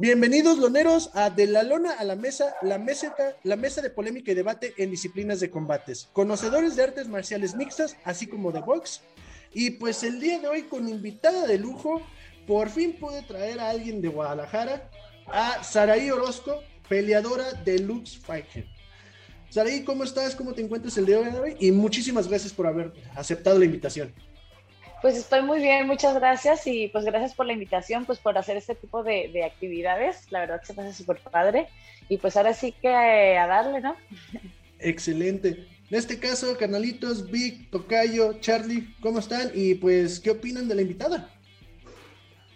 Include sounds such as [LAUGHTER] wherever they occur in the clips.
Bienvenidos, loneros, a De la Lona a la Mesa, la, meseta, la mesa de polémica y debate en disciplinas de combates. Conocedores de artes marciales mixtas, así como de box. Y pues el día de hoy, con invitada de lujo, por fin pude traer a alguien de Guadalajara, a Saraí Orozco, peleadora de Lux Fighter. Saraí, ¿cómo estás? ¿Cómo te encuentras el día de hoy? Y muchísimas gracias por haber aceptado la invitación. Pues estoy muy bien, muchas gracias y pues gracias por la invitación, pues por hacer este tipo de, actividades. La verdad que se me hace súper padre y pues ahora sí que a darle, ¿no? [LAUGHS] Excelente. En este caso, canalitos, Vic, Tocayo, Charlie, ¿cómo están? Y pues, ¿qué opinan de la invitada?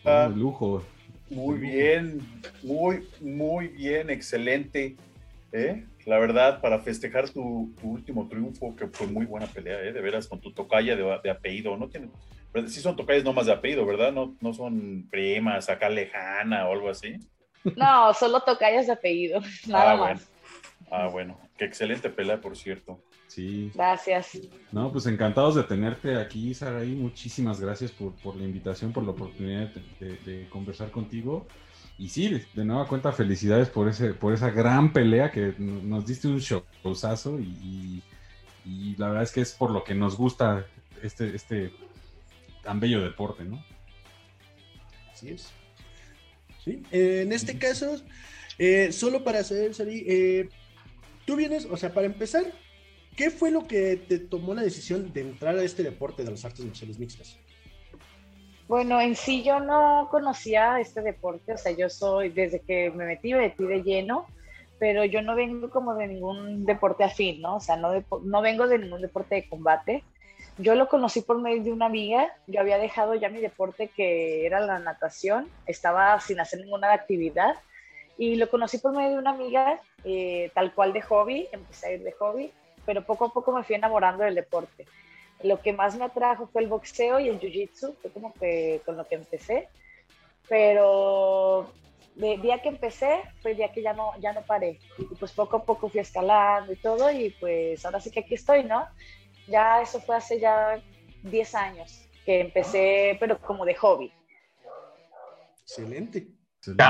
Ah, lujo. Muy bien, muy, muy bien, excelente. ¿eh? La verdad, para festejar tu, último triunfo, que fue muy buena pelea, ¿eh? de veras, con tu tocaya de, apellido, ¿no? Sí son tocayas no más de apellido, ¿verdad? No, no son primas acá lejana o algo así. No, solo tocayas de apellido, [LAUGHS] nada ah, más. Ah, bueno, qué excelente pelea, por cierto. Sí. Gracias. No, pues encantados de tenerte aquí, Saraí. Muchísimas gracias por, la invitación, por la oportunidad de conversar contigo. Y sí, de nueva cuenta, felicidades por ese, por esa gran pelea que nos diste un showzazo y, y, la verdad es que es por lo que nos gusta este, este tan bello deporte, ¿no? Así es. Sí, eh, en este caso, eh, solo para saber, Sari, eh, tú vienes, o sea, para empezar, ¿qué fue lo que te tomó la decisión de entrar a este deporte de las artes marciales mixtas? Bueno, en sí yo no conocía este deporte, o sea, yo soy, desde que me metí, me metí de lleno, pero yo no vengo como de ningún deporte afín, ¿no? O sea, no, no vengo de ningún deporte de combate. Yo lo conocí por medio de una amiga, yo había dejado ya mi deporte que era la natación, estaba sin hacer ninguna actividad. Y lo conocí por medio de una amiga, eh, tal cual de hobby, empecé a ir de hobby, pero poco a poco me fui enamorando del deporte. Lo que más me atrajo fue el boxeo y el jiu-jitsu, fue como que con lo que empecé, pero el día que empecé fue el día que ya no, ya no paré, y pues poco a poco fui escalando y todo, y pues ahora sí que aquí estoy, ¿no? Ya eso fue hace ya 10 años que empecé, pero como de hobby. Excelente.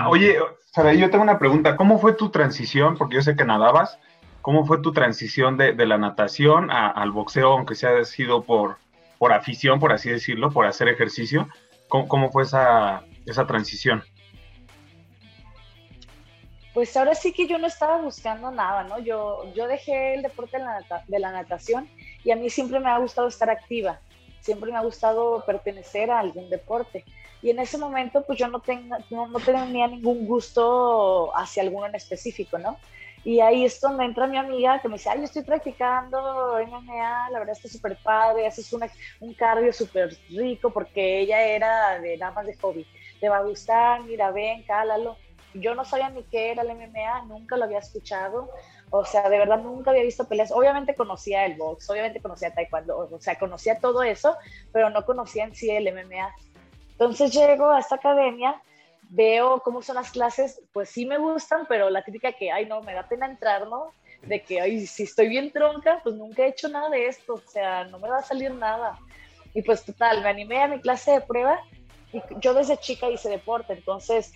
oye, Sara, yo tengo una pregunta. ¿Cómo fue tu transición? Porque yo sé que nadabas. ¿Cómo fue tu transición de, la natación al boxeo, aunque sea sido por, por afición, por así decirlo, por hacer ejercicio? ¿Cómo, fue esa, esa transición? Pues ahora sí que yo no estaba buscando nada, ¿no? Yo, yo dejé el deporte de la, natación y a mí siempre me ha gustado estar activa, siempre me ha gustado pertenecer a algún deporte. Y en ese momento, pues yo no, tenga, no, no tenía ningún gusto hacia alguno en específico, ¿no? Y ahí es donde entra mi amiga que me dice, ay, yo estoy practicando MMA, la verdad está súper padre, haces un cardio súper rico porque ella era de nada de hobby. Te va a gustar, mira, ven, cálalo. Yo no sabía ni qué era el MMA, nunca lo había escuchado. O sea, de verdad nunca había visto peleas. Obviamente conocía el box, obviamente conocía taekwondo, o sea, conocía todo eso, pero no conocía en sí el MMA. Entonces llego a esta academia veo cómo son las clases, pues sí me gustan, pero la crítica que, ay, no, me da pena entrar, ¿no? De que, ay, si estoy bien tronca, pues nunca he hecho nada de esto, o sea, no me va a salir nada. Y pues total, me animé a mi clase de prueba y yo desde chica hice deporte, entonces,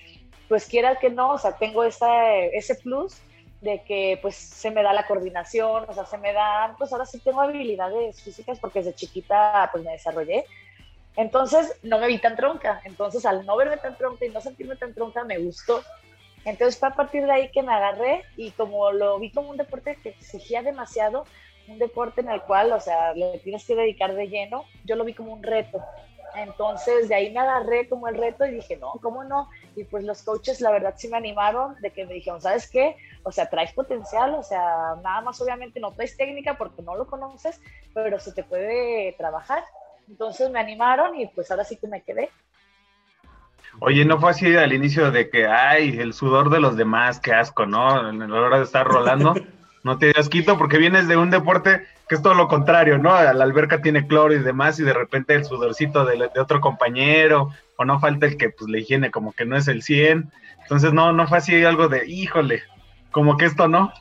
pues quiera que no, o sea, tengo ese plus de que pues se me da la coordinación, o sea, se me dan, pues ahora sí tengo habilidades físicas porque desde chiquita pues me desarrollé entonces no me vi tan tronca. Entonces al no verme tan tronca y no sentirme tan tronca me gustó. Entonces fue a partir de ahí que me agarré y como lo vi como un deporte que exigía demasiado, un deporte en el cual, o sea, le tienes que dedicar de lleno, yo lo vi como un reto. Entonces de ahí me agarré como el reto y dije, no, ¿cómo no? Y pues los coaches la verdad sí me animaron de que me dijeron, ¿sabes qué? O sea, traes potencial, o sea, nada más obviamente no traes técnica porque no lo conoces, pero se te puede trabajar. Entonces me animaron y pues ahora sí que me quedé. Oye, ¿no fue así al inicio de que, ay, el sudor de los demás, qué asco, ¿no? En la hora de estar rolando, [LAUGHS] no te das quito porque vienes de un deporte que es todo lo contrario, ¿no? La alberca tiene cloro y demás y de repente el sudorcito de, otro compañero o no falta el que pues la higiene como que no es el 100. Entonces, no, no fue así algo de, híjole, como que esto no.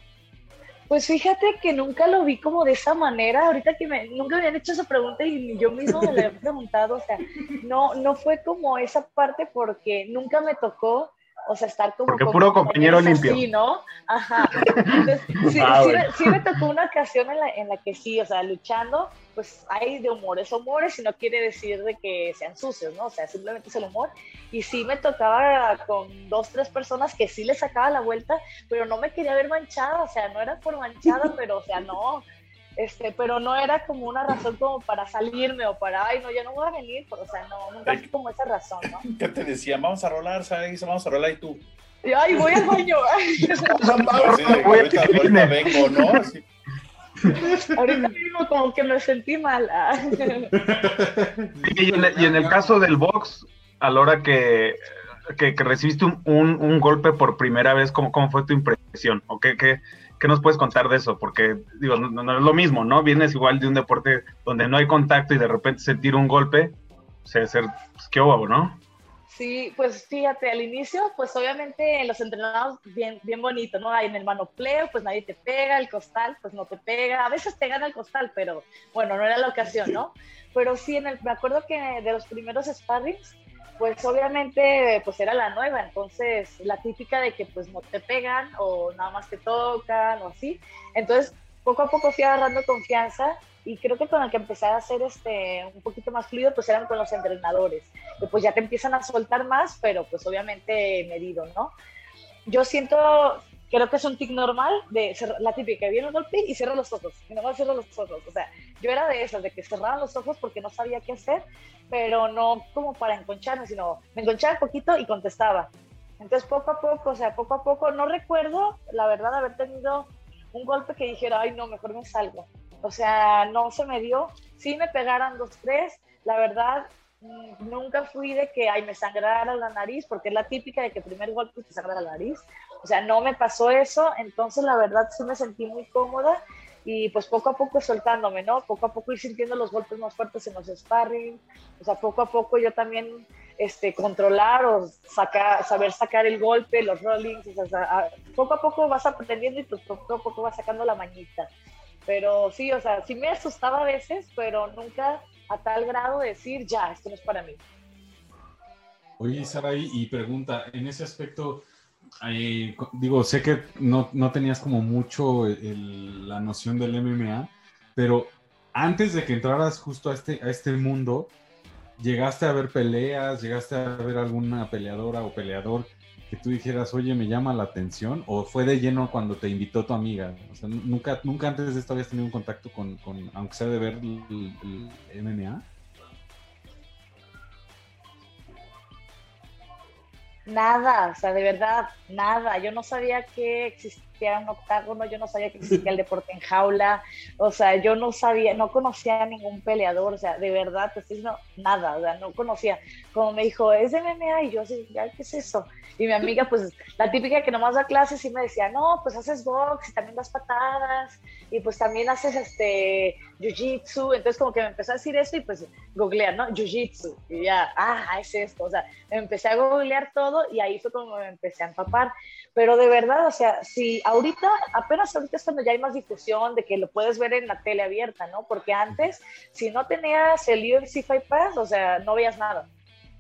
Pues fíjate que nunca lo vi como de esa manera, ahorita que me, nunca me habían hecho esa pregunta y yo mismo me la he preguntado, o sea, no, no fue como esa parte porque nunca me tocó o sea, estar como... Porque puro compañero limpio. Sí, ¿no? Ajá. Entonces, [LAUGHS] sí, Ah, sí, bueno. sí me tocó una ocasión en la, en la que sí, o sea, luchando, pues hay de humores humores y no quiere decir de que sean sucios, ¿no? O sea, simplemente es el humor. Y sí me tocaba con dos, tres personas que sí les sacaba la vuelta, pero no me quería ver manchada, o sea, no era por manchada, [LAUGHS] pero, o sea, no. Este, pero no era como una razón como para salirme o para, ay, no, ya no voy a venir, pero, o sea, no, nunca fue como esa razón, ¿no? [LAUGHS] ¿Qué te decían? Vamos a rolar, ¿sabes? Vamos a rolar y tú. Y, ay, voy al baño. [LAUGHS] [LAUGHS] Así de, Voy a ahorita, vengo, ¿no? Así, Ahorita mismo como que me sentí mal. ah. Y en, el- y en el caso del box, a la hora que, que, que recibiste un, un- un golpe por primera vez, ¿cómo, cómo fue tu impresión? ¿O qué, qué, qué nos puedes contar de eso? Porque, digo, no, no es lo mismo, ¿no? Vienes igual de un deporte donde no hay contacto y de repente sentir un golpe, sea, ser, pues, qué huevo, ¿no? Sí, pues fíjate, al inicio, pues obviamente en los entrenados bien, bien bonito, ¿no? Ahí en el manopleo, pues nadie te pega, el costal, pues no te pega, a veces te gana el costal, pero bueno, no era la ocasión, ¿no? Pero sí, en el, me acuerdo que de los primeros sparrings, pues obviamente pues era la nueva, entonces la típica de que pues no te pegan o nada más te tocan o así, entonces poco a poco fui agarrando confianza y creo que con el que empecé a hacer este un poquito más fluido pues eran con los entrenadores que pues ya te empiezan a soltar más pero pues obviamente medido no yo siento creo que es un tic normal de cerrar- la típica viene el golpe y cierro los ojos y no más cierro los ojos o sea yo era de esas de que cerraban los ojos porque no sabía qué hacer pero no como para enconcharme sino me enconchaba un poquito y contestaba entonces poco a poco o sea poco a poco no recuerdo la verdad haber tenido un golpe que dijera ay no mejor me salgo o sea, no se me dio. Sí me pegaron dos, tres. La verdad, mm, nunca fui de que, ay, me sangrara la nariz, porque es la típica de que el primer golpe te sangra la nariz. O sea, no me pasó eso. Entonces, la verdad, sí me sentí muy cómoda y pues poco a poco soltándome, ¿no? Poco a poco ir sintiendo los golpes más fuertes en los sparring. O sea, poco a poco yo también este, controlar o saber sacar el golpe, los rollings. O sea, a- poco a poco vas aprendiendo y pues poco a poco vas sacando la mañita. Pero sí, o sea, sí me asustaba a veces, pero nunca a tal grado de decir, ya, esto no es para mí. Oye, Saraí, y pregunta, en ese aspecto, co- digo, sé que no, no tenías como mucho el- la noción del MMA, pero antes de que entraras justo a este, a este mundo, ¿llegaste a ver peleas? ¿Llegaste a ver alguna peleadora o peleador que tú dijeras, oye, me llama la atención? ¿O fue de lleno cuando te invitó tu amiga? O sea, ¿nunca, nunca antes de esto habías tenido un contacto con, con aunque sea de ver el, el MMA? Nada, o sea, de verdad, nada. Yo no sabía que existía un octágono, yo no sabía que existía el deporte en jaula, o sea, yo no sabía, no conocía a ningún peleador, o sea, de verdad, te estoy nada, o sea, no conocía. Como me dijo, es MMA, y yo así, "Ay, ¿qué es eso? Y mi amiga, pues, la típica que nomás da clases, y me decía, no, pues haces box y también das patadas, y pues también haces este jiu-jitsu. Entonces, como que me empezó a decir eso, y pues googlear, ¿no? Jiu-jitsu. Y ya, ah, es esto, o sea, empecé a googlear todo y ahí fue como me empecé a empapar. Pero de verdad, o sea, si ahorita, apenas ahorita es cuando ya hay más difusión de que lo puedes ver en la tele abierta, ¿no? Porque antes, si no tenías el UFC Fight Pass, o sea, no veías nada.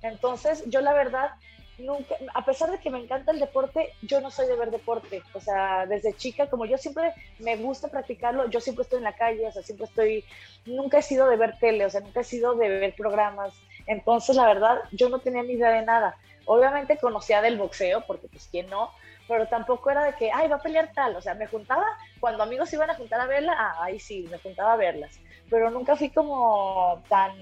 Entonces, yo la verdad, nunca, a pesar de que me encanta el deporte, yo no soy de ver deporte. O sea, desde chica, como yo siempre me gusta practicarlo, yo siempre estoy en la calle, o sea, siempre estoy, nunca he sido de ver tele, o sea, nunca he sido de ver programas. Entonces, la verdad, yo no tenía ni idea de nada. Obviamente conocía del boxeo, porque pues quién no, pero tampoco era de que, ay, va a pelear tal. O sea, me juntaba, cuando amigos iban a juntar a verla, ah, ahí sí, me juntaba a verlas. Pero nunca fui como tan,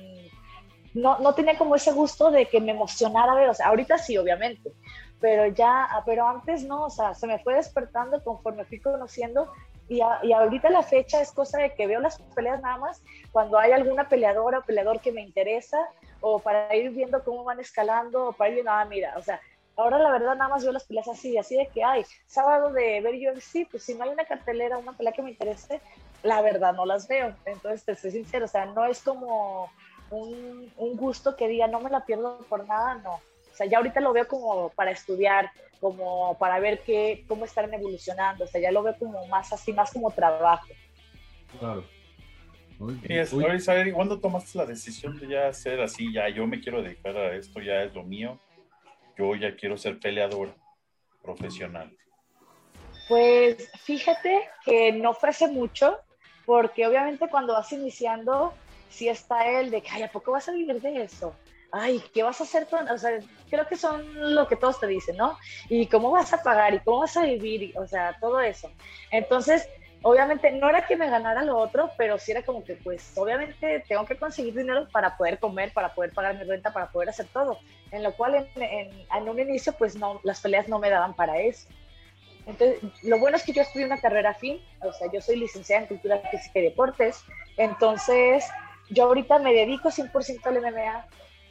no, no tenía como ese gusto de que me emocionara ver, o sea, ahorita sí, obviamente, pero ya, pero antes no, o sea, se me fue despertando conforme fui conociendo y, a- y ahorita la fecha es cosa de que veo las peleas nada más cuando hay alguna peleadora o peleador que me interesa o para ir viendo cómo van escalando o para ir viendo, ah, mira, o sea, ahora la verdad nada más veo las peleas así, así de que, ay, sábado de ver UFC, pues si no hay una cartelera, una pelea que me interese, la verdad no las veo. Entonces, te soy sincero, o sea, no es como un, un gusto que diga, no me la pierdo por nada, no. O sea, ya ahorita lo veo como para estudiar, como para ver qué, cómo están evolucionando, o sea, ya lo veo como más así, más como trabajo. Claro. Uy, Y es, uy, oye, Saber, ¿cuándo tomaste la decisión de ya ser así? Ya yo me quiero dedicar a esto, ya es lo mío. Yo ya quiero ser peleador. profesional? Pues fíjate que no ofrece mucho, porque obviamente cuando vas iniciando, sí está el de que, ay, ¿a poco vas a vivir de eso? Ay, ¿qué vas a hacer? Con? O sea, creo que son lo que todos te dicen, ¿no? Y cómo vas a pagar y cómo vas a vivir, o sea, todo eso. Entonces, obviamente no era que me ganara lo otro, pero sí era como que, pues, obviamente tengo que conseguir dinero para poder comer, para poder pagar mi renta, para poder hacer todo. En lo cual, en, en, un inicio, pues, no, las peleas no me daban para eso. Entonces, lo bueno es que yo estudié una carrera fin, o sea, yo soy licenciada en Cultura Física y Deportes, entonces yo ahorita me dedico 100% al MMA,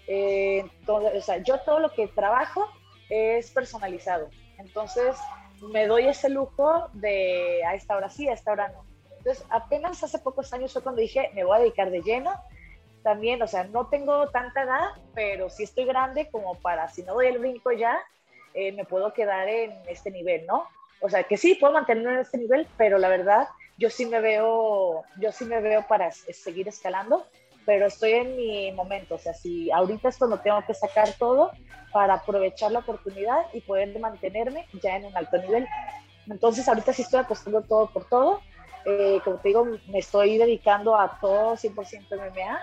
eh, o sea, yo todo lo que trabajo es personalizado, entonces me doy ese lujo de a esta hora sí, a esta hora no. Entonces, apenas hace pocos años fue cuando dije, me voy a dedicar de lleno. También, o sea, no tengo tanta edad, pero sí estoy grande como para, si no doy el brinco ya, eh, me puedo quedar en este nivel, ¿no? O sea, que sí, puedo mantenerme en este nivel, pero la verdad, yo sí me veo, yo sí me veo para seguir escalando, pero estoy en mi momento, o sea, si ahorita es cuando tengo que sacar todo para aprovechar la oportunidad y poder mantenerme ya en un alto nivel. Entonces, ahorita sí estoy apostando todo por todo. Eh, como te digo, me estoy dedicando a todo 100% MMA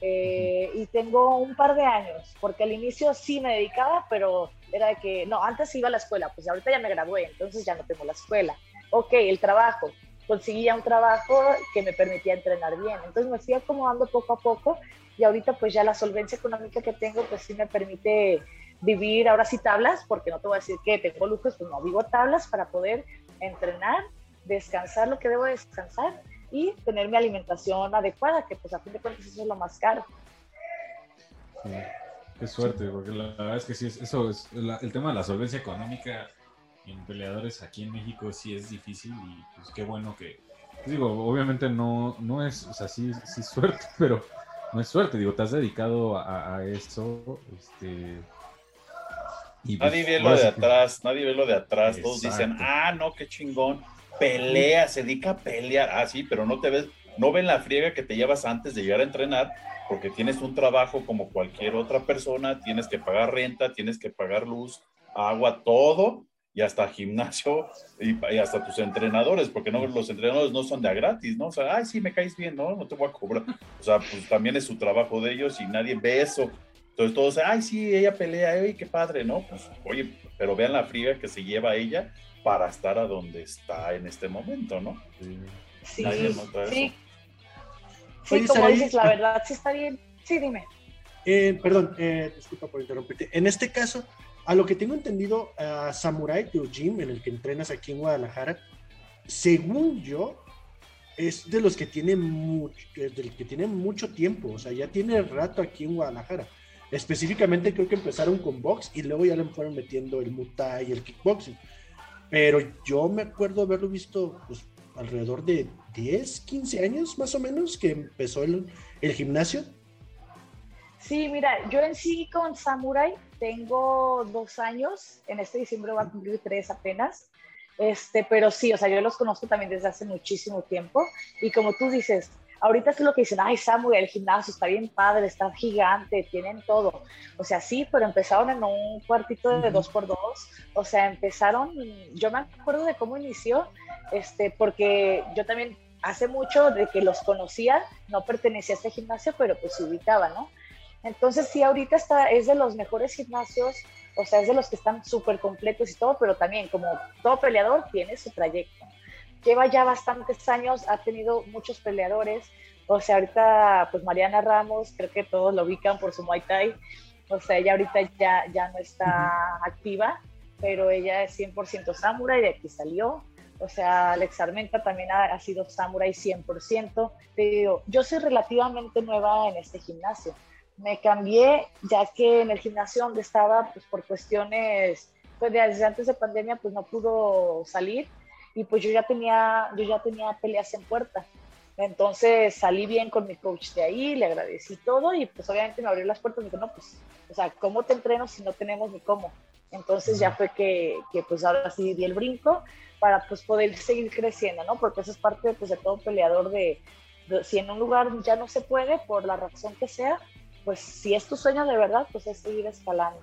eh, y tengo un par de años, porque al inicio sí me dedicaba, pero era de que, no, antes iba a la escuela, pues ahorita ya me gradué, entonces ya no tengo la escuela. Ok, el trabajo, conseguí ya un trabajo que me permitía entrenar bien, entonces me fui acomodando poco a poco y ahorita pues ya la solvencia económica que tengo pues sí me permite vivir ahora sí tablas, porque no te voy a decir que tengo lujos, pues no, vivo tablas para poder entrenar, descansar lo que debo descansar y tener mi alimentación adecuada, que pues a fin de cuentas eso es lo más caro. Qué suerte, porque la verdad es que sí, eso es el tema de la solvencia económica en peleadores aquí en México sí es difícil y pues qué bueno que, pues, digo, obviamente no, no es, o sea, sí, sí es suerte, [LAUGHS] pero no es suerte, digo, te has dedicado a, eso, este... Y pues, nadie ve lo de atrás, nadie ve lo de atrás, todos dicen, ah, no, qué chingón, pelea, se dedica a pelear, ah, sí, pero no te ves, no ven la friega que te llevas antes de llegar a entrenar porque tienes un trabajo como cualquier otra persona, tienes que pagar renta, tienes que pagar luz, agua, todo, y hasta gimnasio y, hasta tus entrenadores, porque no, los entrenadores no son de a gratis, ¿no? O sea, ay, sí, me caes bien, no, no te voy a cobrar. O sea, pues también es su trabajo de ellos y nadie ve eso. Entonces todos, ay, sí, ella pelea, ay, qué padre, ¿no? Pues, oye, pero vean la fría que se lleva ella para estar a donde está en este momento, ¿no? Sí, sí. Sí, como dices, la verdad, sí está bien. Sí, dime. Eh, perdón, eh, disculpa por interrumpirte. En este caso, a lo que tengo entendido, a Samurai tu Gym, en el que entrenas aquí en Guadalajara, según yo, es de los que tiene mucho, del que tiene mucho tiempo, o sea, ya tiene rato aquí en Guadalajara. Específicamente creo que empezaron con box y luego ya le fueron metiendo el muay y el kickboxing. Pero yo me acuerdo haberlo visto pues, alrededor de 10, 15 años más o menos que empezó el, el gimnasio. Sí, mira, yo en sí con Samurai tengo dos años, en este diciembre va a cumplir tres apenas, este, pero sí, o sea, yo los conozco también desde hace muchísimo tiempo y como tú dices, ahorita es lo que dicen, ay, Samurai, el gimnasio está bien padre, está gigante, tienen todo. O sea, sí, pero empezaron en un cuartito de dos por dos. O sea, empezaron, yo me acuerdo de cómo inició, este, porque yo también hace mucho de que los conocía, no pertenecía a este gimnasio, pero pues se ubicaba, ¿no? Entonces sí, ahorita está, es de los mejores gimnasios, o sea, es de los que están súper completos y todo, pero también como todo peleador tiene su trayecto. Lleva ya bastantes años, ha tenido muchos peleadores, o sea, ahorita pues Mariana Ramos, creo que todos lo ubican por su Muay Thai, o sea, ella ahorita ya, ya no está activa, pero ella es 100% samurai, de aquí salió. O sea, Alex Armenta también ha, ha sido samurai 100%. Te digo, yo soy relativamente nueva en este gimnasio me cambié ya que en el gimnasio donde estaba, pues por cuestiones, pues desde antes de pandemia, pues no pudo salir y pues yo ya tenía, yo ya tenía peleas en puerta. Entonces salí bien con mi coach de ahí, le agradecí todo y pues obviamente me abrió las puertas y me dijo, no, pues, o sea, ¿cómo te entreno si no tenemos ni cómo? Entonces ya fue que, que pues ahora sí di el brinco para pues poder seguir creciendo, ¿no? Porque eso es parte pues, de todo peleador de, de, si en un lugar ya no se puede, por la razón que sea, pues si es tu sueño de verdad, pues es seguir escalando.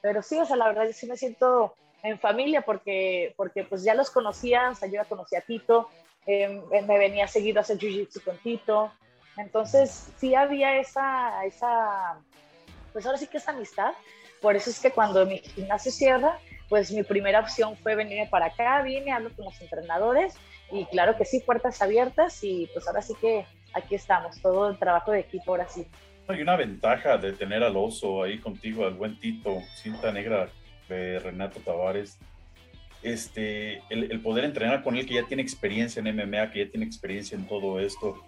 Pero sí, o sea, la verdad yo sí me siento en familia, porque, porque pues ya los conocía, o sea, yo ya conocía a Tito, em, me venía seguido a hacer jiu-jitsu con Tito, entonces sí había esa, esa, pues ahora sí que esa amistad, por eso es que cuando mi gimnasio cierra, pues mi primera opción fue venirme para acá, vine, hablo con los entrenadores y claro que sí, puertas abiertas y pues ahora sí que aquí estamos, todo el trabajo de equipo ahora sí. Hay una ventaja de tener al oso ahí contigo, al buen Tito, cinta negra de Renato Tavares. Este, el, poder entrenar con él que ya tiene experiencia en MMA, que ya tiene experiencia en todo esto,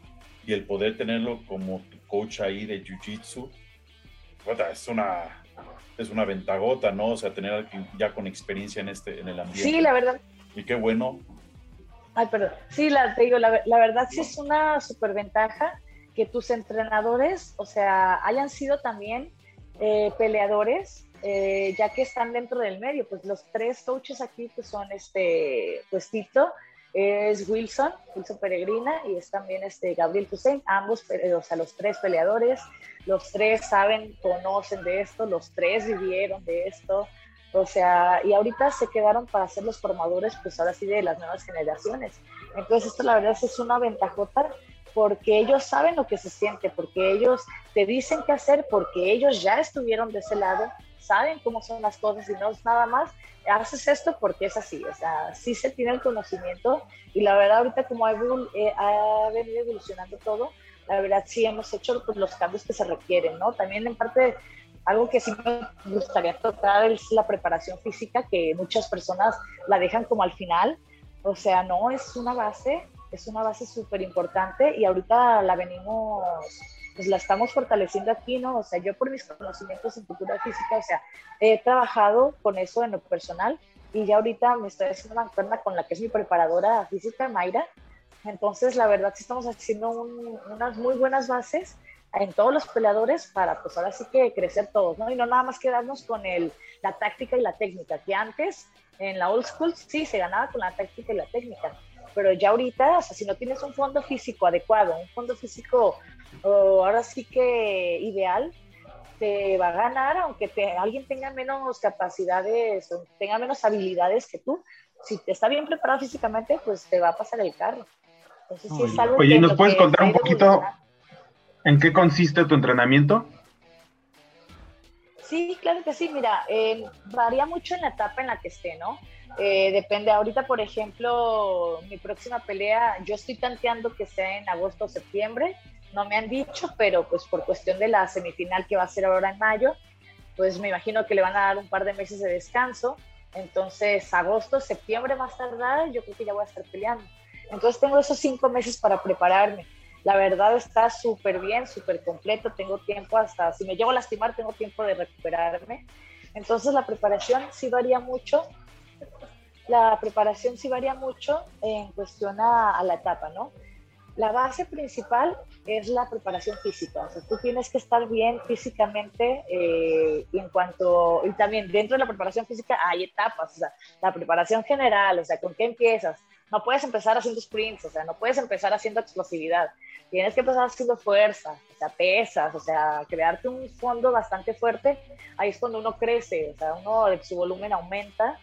y el poder tenerlo como tu coach ahí de Jiu-Jitsu, es una, es una ventagota, ¿no? O sea, tener alguien ya con experiencia en, este, en el ambiente. Sí, la verdad. Y qué bueno. Ay, perdón. Sí, la, te digo, la, la verdad sí es una superventaja que tus entrenadores, o sea, hayan sido también eh, peleadores, eh, ya que están dentro del medio. Pues los tres coaches aquí pues son este, pues Tito, es Wilson, Wilson Peregrina, y es también este Gabriel Toussaint, ambos, o sea, los tres peleadores, los tres saben, conocen de esto, los tres vivieron de esto, o sea, y ahorita se quedaron para ser los formadores, pues ahora sí, de las nuevas generaciones. Entonces, esto la verdad es una ventajota porque ellos saben lo que se siente, porque ellos te dicen qué hacer, porque ellos ya estuvieron de ese lado, saben cómo son las cosas y no es nada más, haces esto porque es así, o sea, sí se tiene el conocimiento y la verdad ahorita como ha, eh, ha venido evolucionando todo, la verdad sí hemos hecho pues, los cambios que se requieren, ¿no? También en parte algo que sí me gustaría tocar es la preparación física, que muchas personas la dejan como al final, o sea, no, es una base es una base súper importante y ahorita la venimos, pues la estamos fortaleciendo aquí, ¿no? O sea, yo por mis conocimientos en cultura física, o sea, he trabajado con eso en lo personal y ya ahorita me estoy haciendo una cuerda con la que es mi preparadora física, Mayra. Entonces, la verdad, sí estamos haciendo unas muy buenas bases en todos los peleadores para, pues ahora sí que crecer todos, ¿no? Y no nada más quedarnos con el, la táctica y la técnica, que antes en la old school sí se ganaba con la táctica y la técnica, pero ya ahorita, o sea, si no tienes un fondo físico adecuado, un fondo físico ahora sí que ideal, te va a ganar, aunque alguien tenga menos capacidades o tenga menos habilidades que tú. Si te está bien preparado físicamente, pues te va a pasar el carro. Entonces, sí es algo Oye, ¿nos puedes contar un poquito en qué consiste tu entrenamiento? Sí, claro que sí. Mira, eh, varía mucho en la etapa en la que esté, ¿no? Eh, depende, ahorita por ejemplo, mi próxima pelea, yo estoy tanteando que sea en agosto o septiembre, no me han dicho, pero pues por cuestión de la semifinal que va a ser ahora en mayo, pues me imagino que le van a dar un par de meses de descanso, entonces agosto, septiembre más tardar, yo creo que ya voy a estar peleando. Entonces tengo esos cinco meses para prepararme. La verdad está súper bien, súper completo, tengo tiempo hasta, si me llevo a lastimar, tengo tiempo de recuperarme. Entonces la preparación sí varía mucho, la preparación sí varía mucho en cuestión a, la etapa, ¿no? La base principal es la preparación física, o sea, tú tienes que estar bien físicamente eh, en cuanto, y también dentro de la preparación física hay etapas, o sea, la preparación general, o sea, ¿con qué empiezas? No puedes empezar haciendo sprints, o sea, no puedes empezar haciendo explosividad, tienes que empezar haciendo fuerza, o sea, pesas, o sea, crearte un fondo bastante fuerte, ahí es cuando uno crece, o sea, uno, su volumen aumenta,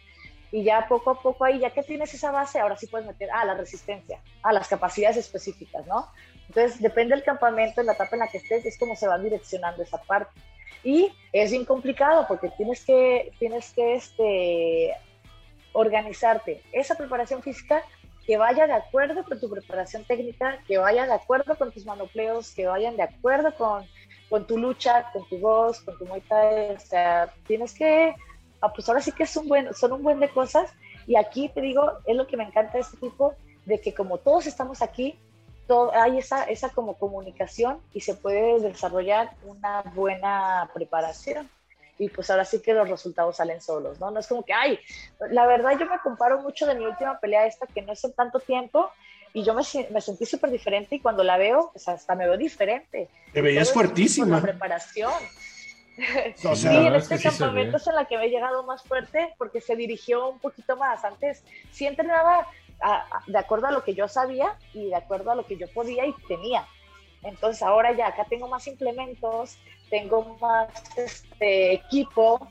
y ya poco a poco ahí, ya que tienes esa base, ahora sí puedes meter a ah, la resistencia, a las capacidades específicas, ¿no? Entonces, depende del campamento, en la etapa en la que estés, es como se va direccionando esa parte. Y es bien complicado porque tienes que, tienes que este, organizarte. Esa preparación física que vaya de acuerdo con tu preparación técnica, que vaya de acuerdo con tus manopleos, que vayan de acuerdo con, con tu lucha, con tu voz, con tu muay o sea, tienes que Ah, pues ahora sí que es un buen, son un buen de cosas. Y aquí te digo, es lo que me encanta de este tipo, de que como todos estamos aquí, todo, hay esa, esa como comunicación y se puede desarrollar una buena preparación. Y pues ahora sí que los resultados salen solos, ¿no? No es como que, ay, la verdad yo me comparo mucho de mi última pelea esta, que no es en tanto tiempo, y yo me, me sentí súper diferente y cuando la veo, pues hasta me veo diferente. Te veías fuertísima. La preparación [LAUGHS] sí, en este campamento es en la que me he llegado más fuerte porque se dirigió un poquito más. Antes sí entrenaba de acuerdo a lo que yo sabía y de acuerdo a lo que yo podía y tenía. Entonces ahora ya acá tengo más implementos, tengo más este, equipo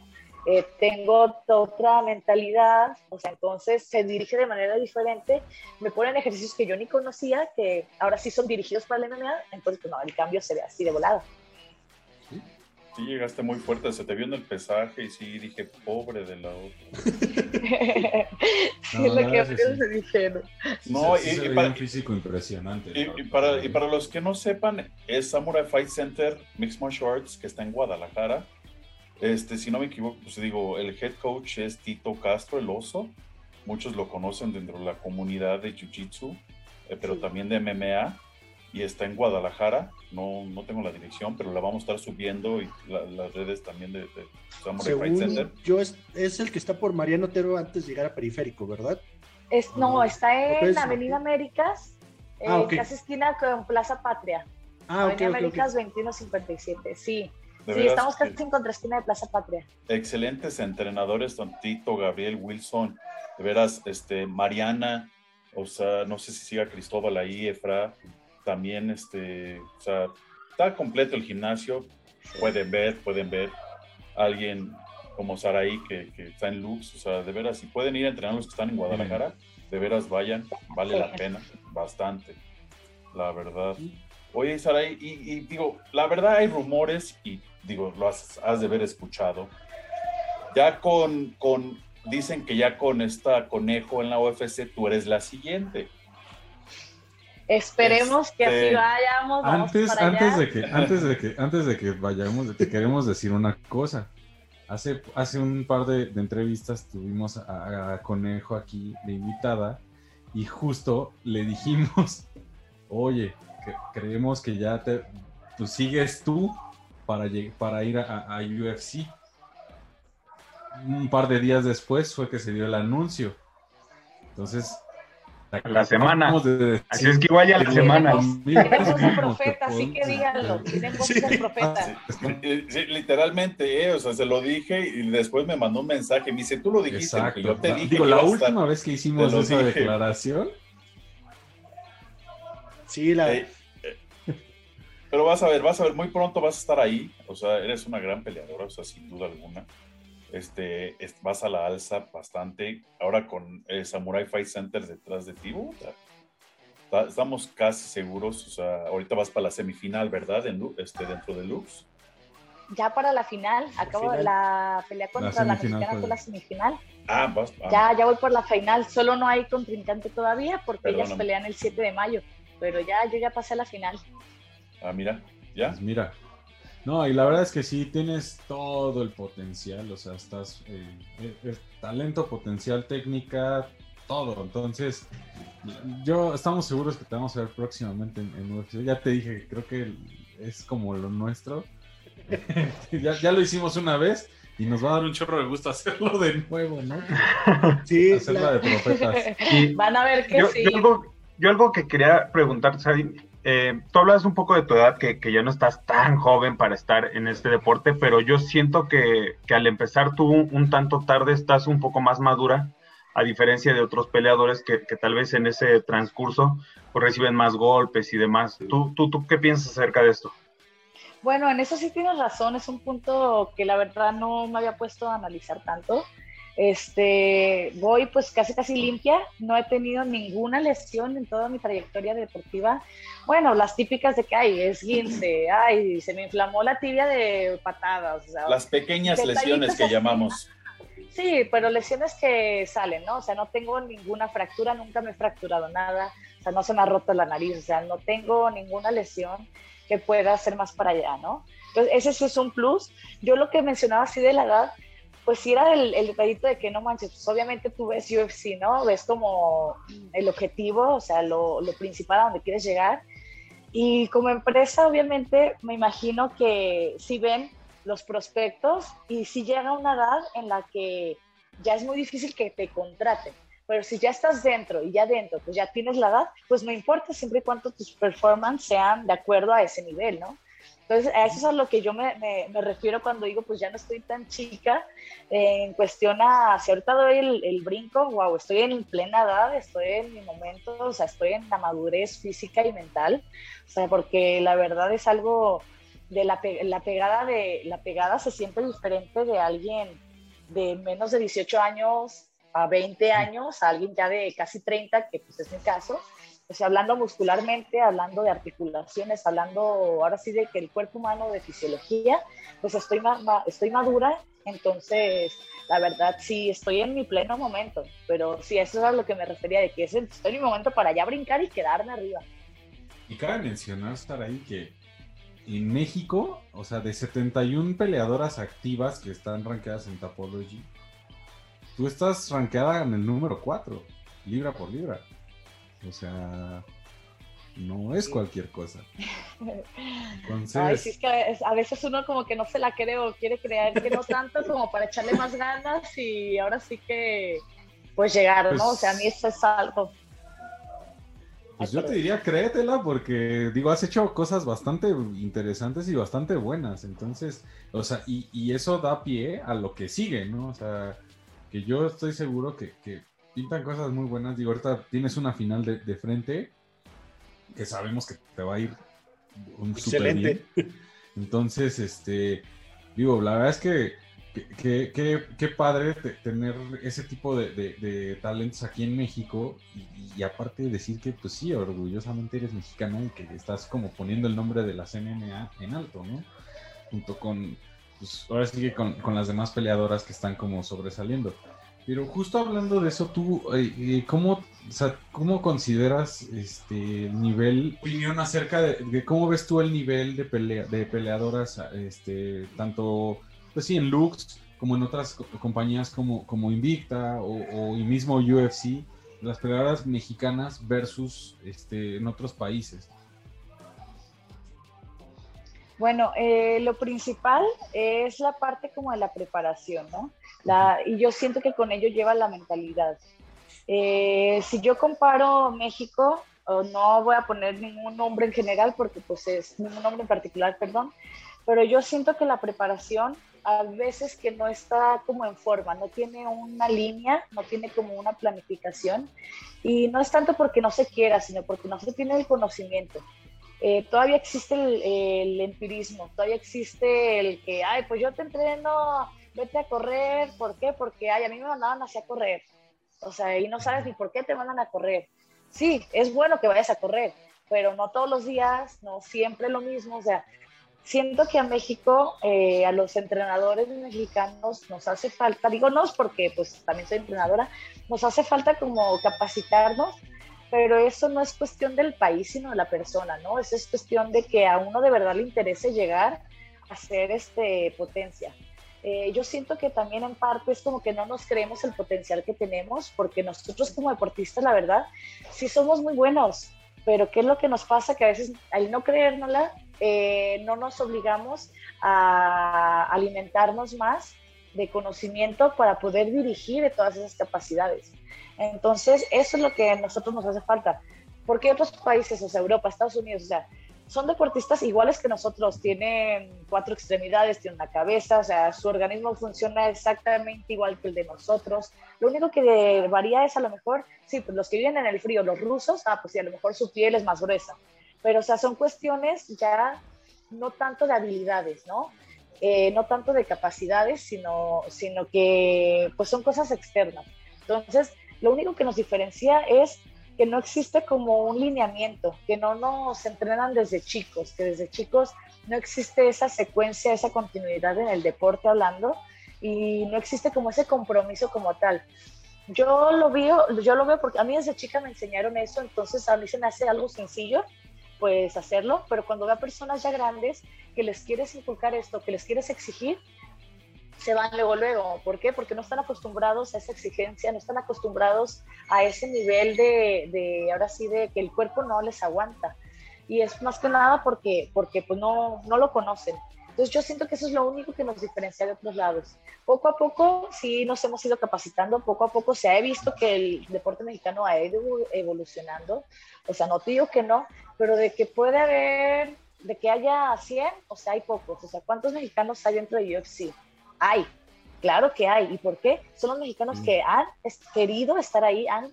eh, tengo otra mentalidad, o sea, entonces se dirige de manera diferente, me ponen ejercicios que yo ni conocía, que ahora sí son dirigidos para la MMA, entonces pues no, el cambio se ve así de volada. Sí, llegaste muy fuerte, se te vio en el pesaje y sí dije, pobre de la otra. sí, no, lo que sí. se dijeron. No, sí, y, se y para, un físico impresionante. Y, y, para, y para los que no sepan, es Samurai Fight Center Mixed Martial Arts, que está en Guadalajara. Este, si no me equivoco, pues digo, el head coach es Tito Castro, el oso. Muchos lo conocen dentro de la comunidad de Jiu-Jitsu, eh, pero sí. también de MMA. Y está en Guadalajara. No, no tengo la dirección, pero la vamos a estar subiendo y la, las redes también de, de Samurai Según Fight Center. Yo es, es, el que está por Mariano Otero antes de llegar a Periférico, ¿verdad? Es, no, está en Avenida Américas, ah, okay. casi esquina con Plaza Patria. Ah, Avenida okay, Américas okay, 2157, sí. De sí, veras estamos casi en contraesquina de Plaza Patria. excelentes entrenadores, Don Tito, Gabriel, Wilson, de veras, este, Mariana, o sea, no sé si siga Cristóbal ahí, Efra, también, este, está completo el gimnasio, pueden ver, pueden ver, alguien como Saraí que, está en Lux, o sea, de veras, si pueden ir a entrenar los que están en Guadalajara, de veras vayan, vale la pena, bastante, la verdad. Oye, Saraí, y, digo, la verdad hay rumores, y digo, lo has, has de haber escuchado, ya con, con, dicen que ya con esta conejo en la UFC tú eres la siguiente. Esperemos que Este, así vayamos. vamos Antes, allá. antes, de que, antes, de que, antes de que vayamos, te queremos decir una cosa. Hace, hace un par de, de entrevistas tuvimos a, a Conejo aquí de invitada y justo le dijimos, [LAUGHS] oye, que creemos que ya te pues sigues tú para, para ir a, a UFC. Un par de días después fue que se dio el anuncio. Entonces, La semana. acabamos de decir Así es que igual ya la semana. de mismo profeta, así que díganlo. voz Sí. de profeta. Sí, literalmente, eh, o sea, se lo dije y después me mandó un mensaje. Me dice, tú lo dijiste, Exacto. yo te dije. Digo, la iba a estar". última vez que hicimos esa dije. declaración, Sí, la, Eh, eh, pero vas a ver, vas a ver, muy pronto vas a estar ahí. O sea, eres una gran peleadora, o sea, sin duda alguna. Este, es- vas a la alza bastante. Ahora con eh, Samurai Fight Center detrás de ti, estamos casi seguros. O sea, ahorita vas para la semifinal, ¿verdad? En, este, dentro de Lux. Ya para la final, acabo final. la pelea contra la, semifinal mexicana fue- la semifinal. Ah, vas. ah, Ya, ya voy por la final. Solo no hay contrincante todavía porque ellas Perdóname. pelean el 7 de mayo. Pero ya, yo ya pasé a la final. ah, mira, ya. pues mira. No, y la verdad es que sí tienes todo el potencial, o sea, estás eh, eh, eh, talento, potencial, técnica, todo. Entonces, yo estamos seguros que te vamos a ver próximamente en, en UFC. Ya te dije, creo que es como lo nuestro. [LAUGHS] ya, ya lo hicimos una vez y nos va a dar un chorro de gusto hacerlo de nuevo, ¿no? [LAUGHS] sí, Hacerla la- de profetas. Y Van a ver que yo, sí. yo algo, yo algo que quería preguntar, Sadi, eh, tú hablas un poco de tu edad, que, que ya no estás tan joven para estar en este deporte, pero yo siento que, que al empezar tú un, un tanto tarde estás un poco más madura, a diferencia de otros peleadores que, que tal vez en ese transcurso pues, reciben más golpes y demás. ¿Tú, tú, ¿Tú qué piensas acerca de esto? Bueno, en eso sí tienes razón, es un punto que la verdad no me había puesto a analizar tanto. Este, voy pues casi casi limpia, no he tenido ninguna lesión en toda mi trayectoria deportiva. Bueno, las típicas de que ay, es guince, ay, se me inflamó la tibia de patadas. o sea, Las pequeñas lesiones que así. llamamos. Sí, pero lesiones que salen, ¿no? O sea, no tengo ninguna fractura, nunca me he fracturado nada, o sea, no se me ha roto la nariz, o sea, no tengo ninguna lesión que pueda ser más para allá, ¿no? Entonces, ese sí es un plus. Yo lo que mencionaba así de la edad, pues sí era el, el detallito de que no manches, pues obviamente tú ves UFC, ¿no? Ves como el objetivo, o sea, lo, lo principal a donde quieres llegar. Y como empresa, obviamente, me imagino que si ven los prospectos y si llega una edad en la que ya es muy difícil que te contraten. Pero si ya estás dentro y ya dentro, pues ya tienes la edad, pues no importa siempre y cuando tus performances sean de acuerdo a ese nivel, ¿no? Entonces, a eso es a lo que yo me, me, me refiero cuando digo, pues ya no estoy tan chica eh, en cuestión a, si ahorita doy el, el, brinco, wow, estoy en plena edad, estoy en mi momento, o sea, estoy en la madurez física y mental, o sea, porque la verdad es algo de la, la pegada de, la pegada se siente diferente de alguien de menos de 18 años a 20 años, a alguien ya de casi 30, que pues es mi caso, o sea, hablando muscularmente, hablando de articulaciones, hablando ahora sí de que el cuerpo humano, de fisiología, pues estoy, estoy madura, entonces la verdad sí estoy en mi pleno momento, pero sí, eso es a lo que me refería, de que estoy en mi momento para ya brincar y quedarme arriba. Y cabe mencionar, estar ahí que en México, o sea, de 71 peleadoras activas que están rankeadas en Tapology, tú estás rankeada en el número 4, libra por libra. O sea, no es cualquier cosa. [LAUGHS] Entonces... Ay, sí, es que a veces uno como que no se la cree o quiere creer que no tanto como para echarle más ganas y ahora sí que pues llegar, ¿no? O sea, a mí eso es algo. Pues yo te diría créetela porque digo, has hecho cosas bastante interesantes y bastante buenas, entonces, o sea, y, y eso da pie a lo que sigue, ¿no? O sea, que yo estoy seguro que, que pintan cosas muy buenas. Digo, ahorita tienes una final de, de frente que sabemos que te va a ir un Excelente. Bien. Entonces, este, digo, la verdad es que qué padre tener ese tipo de, de, talentos aquí en México y, aparte decir que, pues sí, orgullosamente eres mexicano y que estás como poniendo el nombre de la CNMA en alto, ¿no? Junto con, pues ahora sí que con, con las demás peleadoras que están como sobresaliendo. Pero justo hablando de eso, tú, eh, eh, ¿cómo, o sea, ¿cómo consideras este el nivel, opinión acerca de, cómo ves tú el nivel de, pelea, de peleadoras, este, tanto, pues sí, en Lux, como en otras compañías como, como Invicta o, mismo UFC, las peleadoras mexicanas versus este, en otros países? Bueno, eh, lo principal es la parte como de la preparación, ¿no? La, y yo siento que con ello lleva la mentalidad. Eh, si yo comparo México, no voy a poner ningún nombre en general porque pues es ningún nombre en particular, perdón, pero yo siento que la preparación a veces que no está como en forma, no tiene una línea, no tiene como una planificación y no es tanto porque no se quiera, sino porque no se tiene el conocimiento. Eh, todavía existe el, empirismo, todavía existe el que, ay, pues yo te entreno, vete a correr, ¿por qué? Porque, ay, a mí me mandaban así a correr, o sea, y no sabes ni por qué te mandan a correr. Sí, es bueno que vayas a correr, pero no todos los días, no siempre lo mismo, o sea, siento que a México, eh, a los entrenadores mexicanos nos hace falta, digo no porque pues también soy entrenadora, nos hace falta como capacitarnos pero eso no es cuestión del país, sino de la persona, ¿no? Eso es cuestión de que a uno de verdad le interese llegar a ser este, potencia. Eh, yo siento que también en parte es como que no nos creemos el potencial que tenemos, porque nosotros como deportistas, la verdad, sí somos muy buenos, pero ¿qué es lo que nos pasa? Que a veces al no creérnosla, eh, no nos obligamos a alimentarnos más de conocimiento para poder dirigir de todas esas capacidades. Entonces, eso es lo que a nosotros nos hace falta. Porque otros países, o sea, Europa, Estados Unidos, o sea, son deportistas iguales que nosotros, tienen cuatro extremidades, tienen una cabeza, o sea, su organismo funciona exactamente igual que el de nosotros. Lo único que varía es a lo mejor, sí, pues los que viven en el frío, los rusos, ah, pues sí, a lo mejor su piel es más gruesa. Pero, o sea, son cuestiones ya no tanto de habilidades, ¿no? Eh, no tanto de capacidades, sino, sino que pues son cosas externas. Entonces, lo único que nos diferencia es que no existe como un lineamiento, que no nos entrenan desde chicos, que desde chicos no existe esa secuencia, esa continuidad en el deporte hablando y no existe como ese compromiso como tal. Yo lo veo, yo lo veo porque a mí desde chica me enseñaron eso, entonces a mí se me hace algo sencillo pues hacerlo, pero cuando veo a personas ya grandes que les quieres inculcar esto, que les quieres exigir, se van luego, luego. ¿Por qué? Porque no están acostumbrados a esa exigencia, no están acostumbrados a ese nivel de, de ahora sí, de que el cuerpo no les aguanta. Y es más que nada porque, porque pues no, no lo conocen. Entonces yo siento que eso es lo único que nos diferencia de otros lados. Poco a poco sí nos hemos ido capacitando, poco a poco se ha visto que el deporte mexicano ha ido evolucionando. O sea, no te digo que no, pero de que puede haber, de que haya 100, o sea, hay pocos. O sea, ¿cuántos mexicanos hay dentro de UFC? Hay, claro que hay. ¿Y por qué? Son los mexicanos mm. que han querido estar ahí, han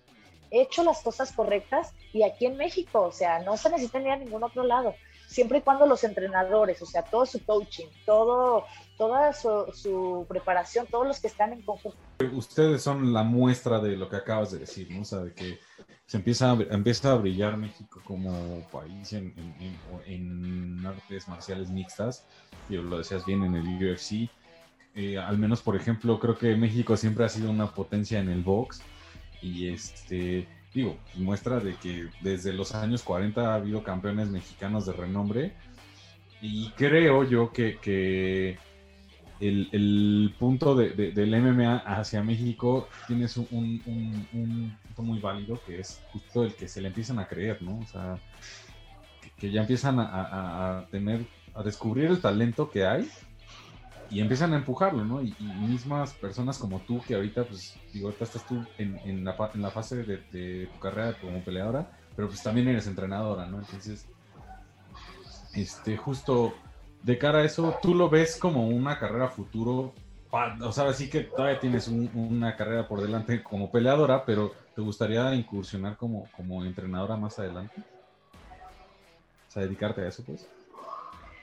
hecho las cosas correctas y aquí en México, o sea, no se necesita ir a ningún otro lado. siempre y cuando los entrenadores, o sea, todo su coaching, todo, toda su, preparación, todos los que están en conjunto. Ustedes son la muestra de lo que acabas de decir, ¿no? O sea, de que se empieza a, empieza a brillar México como país en, en, artes marciales mixtas, y lo decías bien en el UFC. Eh, al menos, por ejemplo, creo que México siempre ha sido una potencia en el box y este digo, muestra de que desde los años 40 ha habido campeones mexicanos de renombre y creo yo que, el, punto del MMA hacia México tienes un, un, punto muy válido que es justo el que se le empiezan a creer, ¿no? O sea, que, ya empiezan a, a, tener, a descubrir el talento que hay y empiezan a empujarlo, ¿no? Y, mismas personas como tú, que ahorita, pues, digo, ahorita estás tú en, en, la, fase de, tu carrera como peleadora, pero pues también eres entrenadora, ¿no? Entonces, este, justo de cara a eso, ¿tú lo ves como una carrera futuro? O sea, sí que todavía tienes una carrera por delante como peleadora, pero ¿te gustaría incursionar como, como entrenadora más adelante? O sea, dedicarte a eso, pues.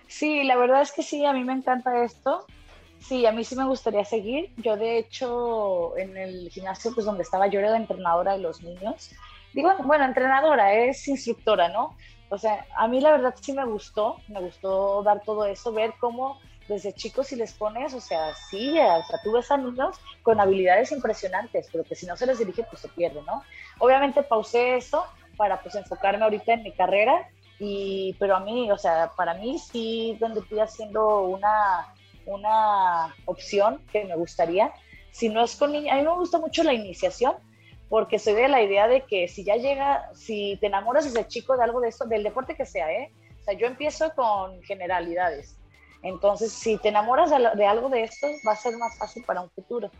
Sí, la verdad es que sí, a mí me encanta esto. Sí, a mí sí me gustaría seguir. Yo, de hecho, en el gimnasio, pues donde estaba, yo era la entrenadora de los niños. Digo, bueno, entrenadora, es instructora, ¿no? O sea, a mí la verdad sí me gustó, me gustó dar todo eso, ver cómo desde chicos si les pones, o sea, sí, o sea, tú ves a con habilidades impresionantes, pero que si no se les dirige, pues se pierde, ¿no? Obviamente pausé eso para pues enfocarme ahorita en mi carrera pero a mí, o sea, para mí sí vendría siendo una, una opción que me gustaría. Si no es con niños, a mí me gusta mucho la iniciación, porque soy de la idea de que si ya llega, si te enamoras desde chico de algo de esto, del deporte que sea, ¿eh? O sea, yo empiezo con generalidades. Entonces, si te enamoras de algo de esto, va a ser más fácil para un futuro.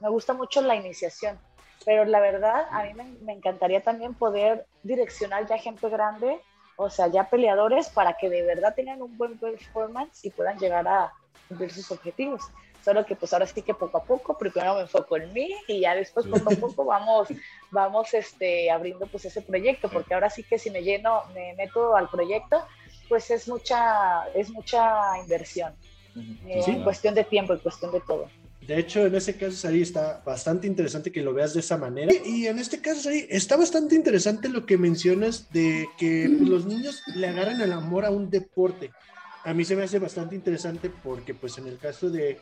Me gusta mucho la iniciación, pero la verdad, a mí me, me encantaría también poder direccionar ya gente grande o sea, ya peleadores para que de verdad tengan un buen performance y puedan llegar a cumplir sus objetivos. Solo que pues ahora sí que poco a poco, primero me enfoco en mí y ya después poco a poco vamos, vamos este, abriendo pues ese proyecto, porque ahora sí que si me lleno, me meto al proyecto, pues es mucha, es mucha inversión. Eh, en cuestión de tiempo, en cuestión de todo. De hecho, en ese caso, Sari, está bastante interesante que lo veas de esa manera. Y, en este caso, Sari, está bastante interesante lo que mencionas de que los niños le agarran el amor a un deporte. A mí se me hace bastante interesante porque, pues, en el caso de,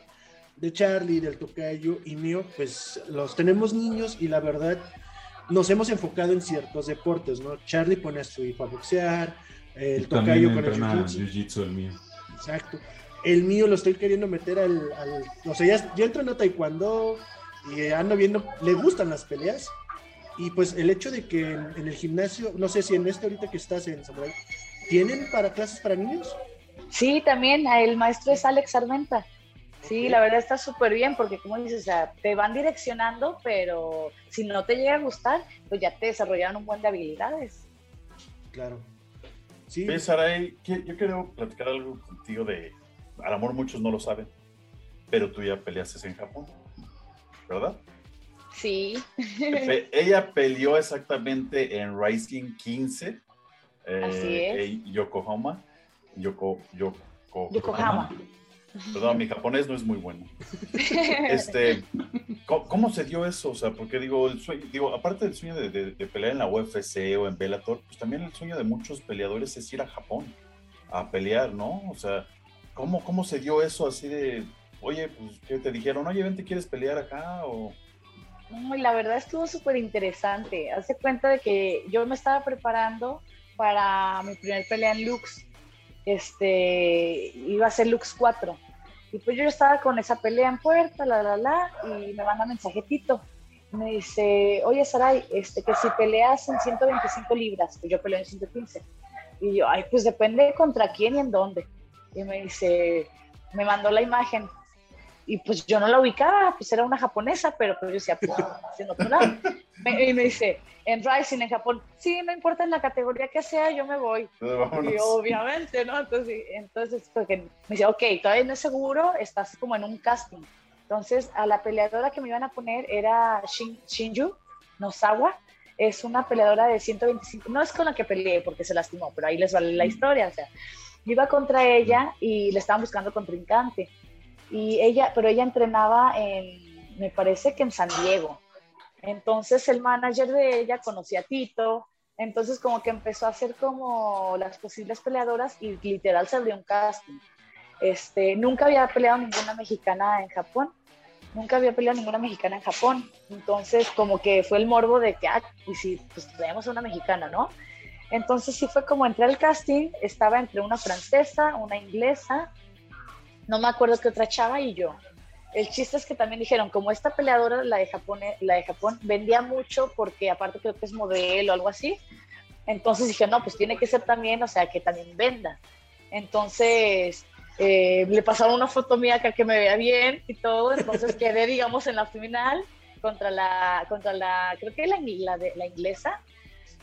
de Charlie, del tocayo y mío, pues, los tenemos niños y la verdad nos hemos enfocado en ciertos deportes, ¿no? Charlie pone a su hijo a boxear, el tocayo con el jiu-jitsu. el mío. Exacto el mío lo estoy queriendo meter al, o sea, ya, ya entro en taekwondo y ando viendo, le gustan las peleas. Y pues el hecho de que en, el gimnasio, no sé si en este ahorita que estás en Samurai, ¿tienen para clases para niños? Sí, también, el maestro es Alex Armenta. Sí, la verdad está súper bien porque como dices, o sea, te van direccionando, pero si no te llega a gustar, pues ya te desarrollaron un buen de habilidades. Claro. Sí. Saray, yo quiero platicar algo contigo de, al amor muchos no lo saben, pero tú ya peleaste en Japón, ¿verdad? Sí. Ella peleó exactamente en Rising 15, eh, Yokohama. Yoko, Yokohama. Perdón, mi japonés no es muy bueno. [LAUGHS] Este, ¿cómo, se dio eso? O sea, porque digo, el sueño, digo, aparte del sueño de, de, pelear en la UFC o en Bellator, pues también el sueño de muchos peleadores es ir a Japón a pelear, ¿no? O sea, ¿Cómo, ¿Cómo se dio eso así de, oye, pues que te dijeron, oye, ven, ¿te quieres pelear acá? O... No, la verdad estuvo súper interesante. Hace cuenta de que yo me estaba preparando para mi primer pelea en Lux. Este, iba a ser Lux 4. Y pues yo estaba con esa pelea en puerta, la, la, la, y me manda mensajetito. Me dice, oye, Saray, este, que si peleas en 125 libras, pues yo peleo en 115. Y yo, ay, pues depende contra quién y en dónde y me dice, me mandó la imagen. Y pues yo no la ubicaba, pues era una japonesa, pero pues yo decía, pues, [LAUGHS] haciendo y me dice, en Rising, en Japón, sí, no importa en la categoría que sea, yo me voy. [LAUGHS] y obviamente, ¿no? Entonces, entonces porque me dice, ok, todavía no es seguro, estás como en un casting. Entonces, a la peleadora que me iban a poner era Shin, Shinju Nosawa, es una peleadora de 125, no es con la que peleé porque se lastimó, pero ahí les vale la historia, o sea, iba contra ella y le estaban buscando contrincante. Y ella, pero ella entrenaba en, me parece que en San Diego. Entonces el manager de ella conocía a Tito, entonces como que empezó a hacer como las posibles peleadoras y literal se abrió un casting. Este, nunca había peleado ninguna mexicana en Japón, nunca había peleado ninguna mexicana en Japón. Entonces como que fue el morbo de que, ah, y si pues traemos a una mexicana, ¿no? Entonces sí fue como entré al casting, estaba entre una francesa, una inglesa, no me acuerdo qué otra chava y yo. El chiste es que también dijeron, como esta peleadora, la de Japón, Japón vendía mucho porque aparte creo que es modelo o algo así, entonces dije, no, pues tiene que ser también, o sea, que también venda. Entonces eh, le pasaron una foto mía acá que me vea bien y todo, entonces quedé, digamos, en la final contra la, contra la, creo que de, la inglesa.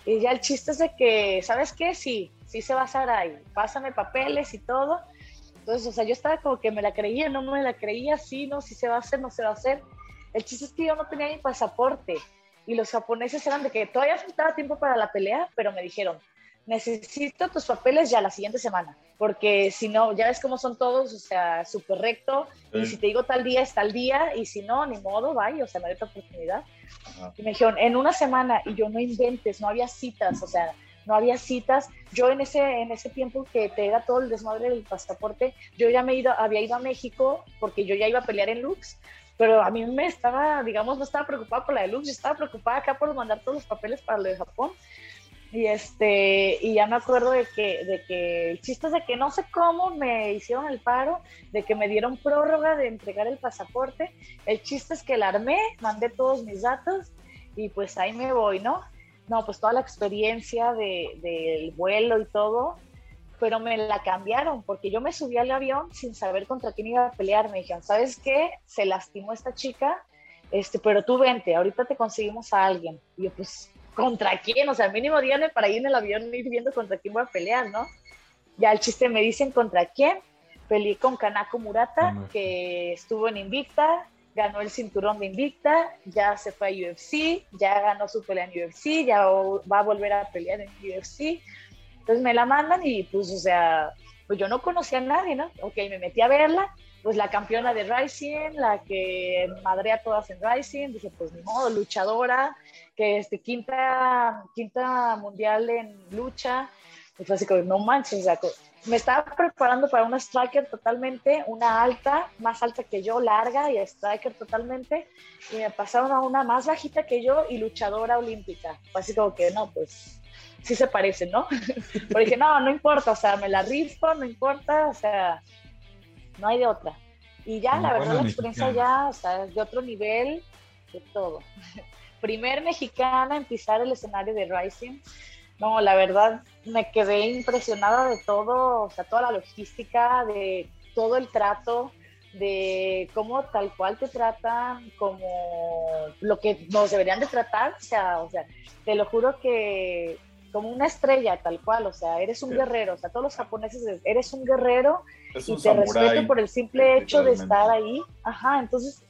Y ya el chiste es de que, ¿sabes qué? Sí, sí se va a hacer ahí, pásame papeles y todo entonces, o sea, yo estaba como que me la creía, no me la creía, sí, no, si se va a hacer, no se va a hacer. El chiste es que yo no tenía mi pasaporte y los japoneses eran de que todavía faltaba tiempo para la pelea, pero me dijeron, necesito tus papeles ya la siguiente semana, porque si no, ya ves cómo son todos, o sea, súper recto, y si te digo tal día es tal día, y si no, ni modo, vaya, o sea, no hay otra oportunidad. Y me dijeron, en una semana, y yo no inventes, no había citas, o sea, no había citas. Yo en ese, en ese tiempo que te era todo el desmadre del pasaporte, yo ya me ido, había ido a México porque yo ya iba a pelear en Lux, pero a mí me estaba, digamos, no estaba preocupada por la de Lux, yo estaba preocupada acá por mandar todos los papeles para lo de Japón. Y, este, y ya me acuerdo de que, de que el chiste es de que no sé cómo me hicieron el paro, de que me dieron prórroga de entregar el pasaporte. El chiste es que la armé, mandé todos mis datos y pues ahí me voy, ¿no? no, pues toda la experiencia del de, vuelo y todo, pero me la cambiaron porque yo me subí al avión sin saber contra quién iba a pelear. Me dijeron, ¿sabes qué? Se lastimó esta chica, este, pero tú vente, ahorita te conseguimos a alguien. Y yo, pues, ¿contra quién? O sea, mínimo díganme para ir en el avión ir viendo contra quién voy a pelear, ¿no? Ya el chiste me dicen contra quién. Peleé con Kanako Murata, que estuvo en Invicta, ganó el cinturón de Invicta, ya se fue a UFC, ya ganó su pelea en UFC, ya va a volver a pelear en UFC. Entonces me la mandan y pues, o sea, pues yo no conocía a nadie, ¿no? Ok, me metí a verla, pues la campeona de Rising, la que madrea todas en Rising, dije, pues ni modo, luchadora, que este, quinta, quinta mundial en lucha, y fue así como, no manches, o sea, me estaba preparando para una striker totalmente, una alta, más alta que yo, larga y striker totalmente, y me pasaron a una más bajita que yo y luchadora olímpica. Así como que no, pues sí se parecen, ¿no? [LAUGHS] Pero dije, no, no importa, o sea, me la rifo, no importa, o sea, no hay de otra. Y ya, la verdad, la experiencia ya, o sea, es de otro nivel, de todo. [LAUGHS] Primer mexicana en pisar el escenario de Rising no, la verdad me quedé impresionada de todo, o sea, toda la logística, de todo el trato, de cómo tal cual te tratan, como lo que nos deberían de tratar, o sea, o sea, te lo juro que como una estrella tal cual, o sea, eres un guerrero, o sea, todos los japoneses eres un guerrero y te respeto por el simple hecho de estar ahí, ajá, entonces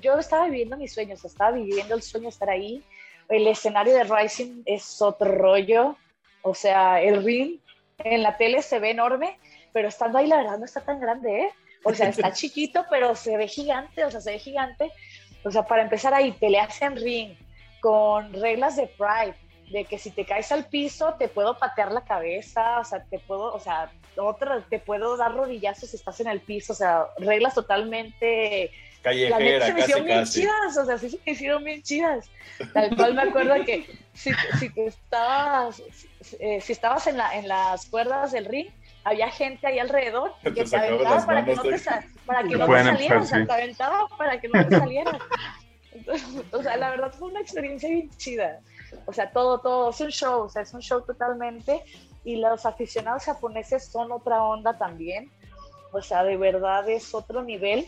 yo estaba viviendo mis sueños, estaba viviendo el sueño de estar ahí, el escenario de Rising es otro rollo, o sea, el ring en la tele se ve enorme, pero estando ahí la verdad no está tan grande, ¿eh? O sea, está [LAUGHS] chiquito, pero se ve gigante, o sea, se ve gigante. O sea, para empezar ahí, peleas en ring con reglas de Pride, de que si te caes al piso te puedo patear la cabeza, o sea, te puedo, o sea, otra, te puedo dar rodillazos si estás en el piso, o sea, reglas totalmente callejera, se me hicieron bien chidas, o sea, sí se me hicieron bien chidas. Tal cual me acuerdo que si, si estabas, eh, si estabas en, la, en las cuerdas del ring, había gente ahí alrededor [LAUGHS] que te, aventaba para que no te, para que no te salieras, o sea, te aventaba para que no te salieras. o sea, la verdad fue una experiencia bien chida. O sea, todo, todo, es un show, o sea, es un show totalmente. Y los aficionados japoneses son otra onda también. O sea, de verdad es otro nivel.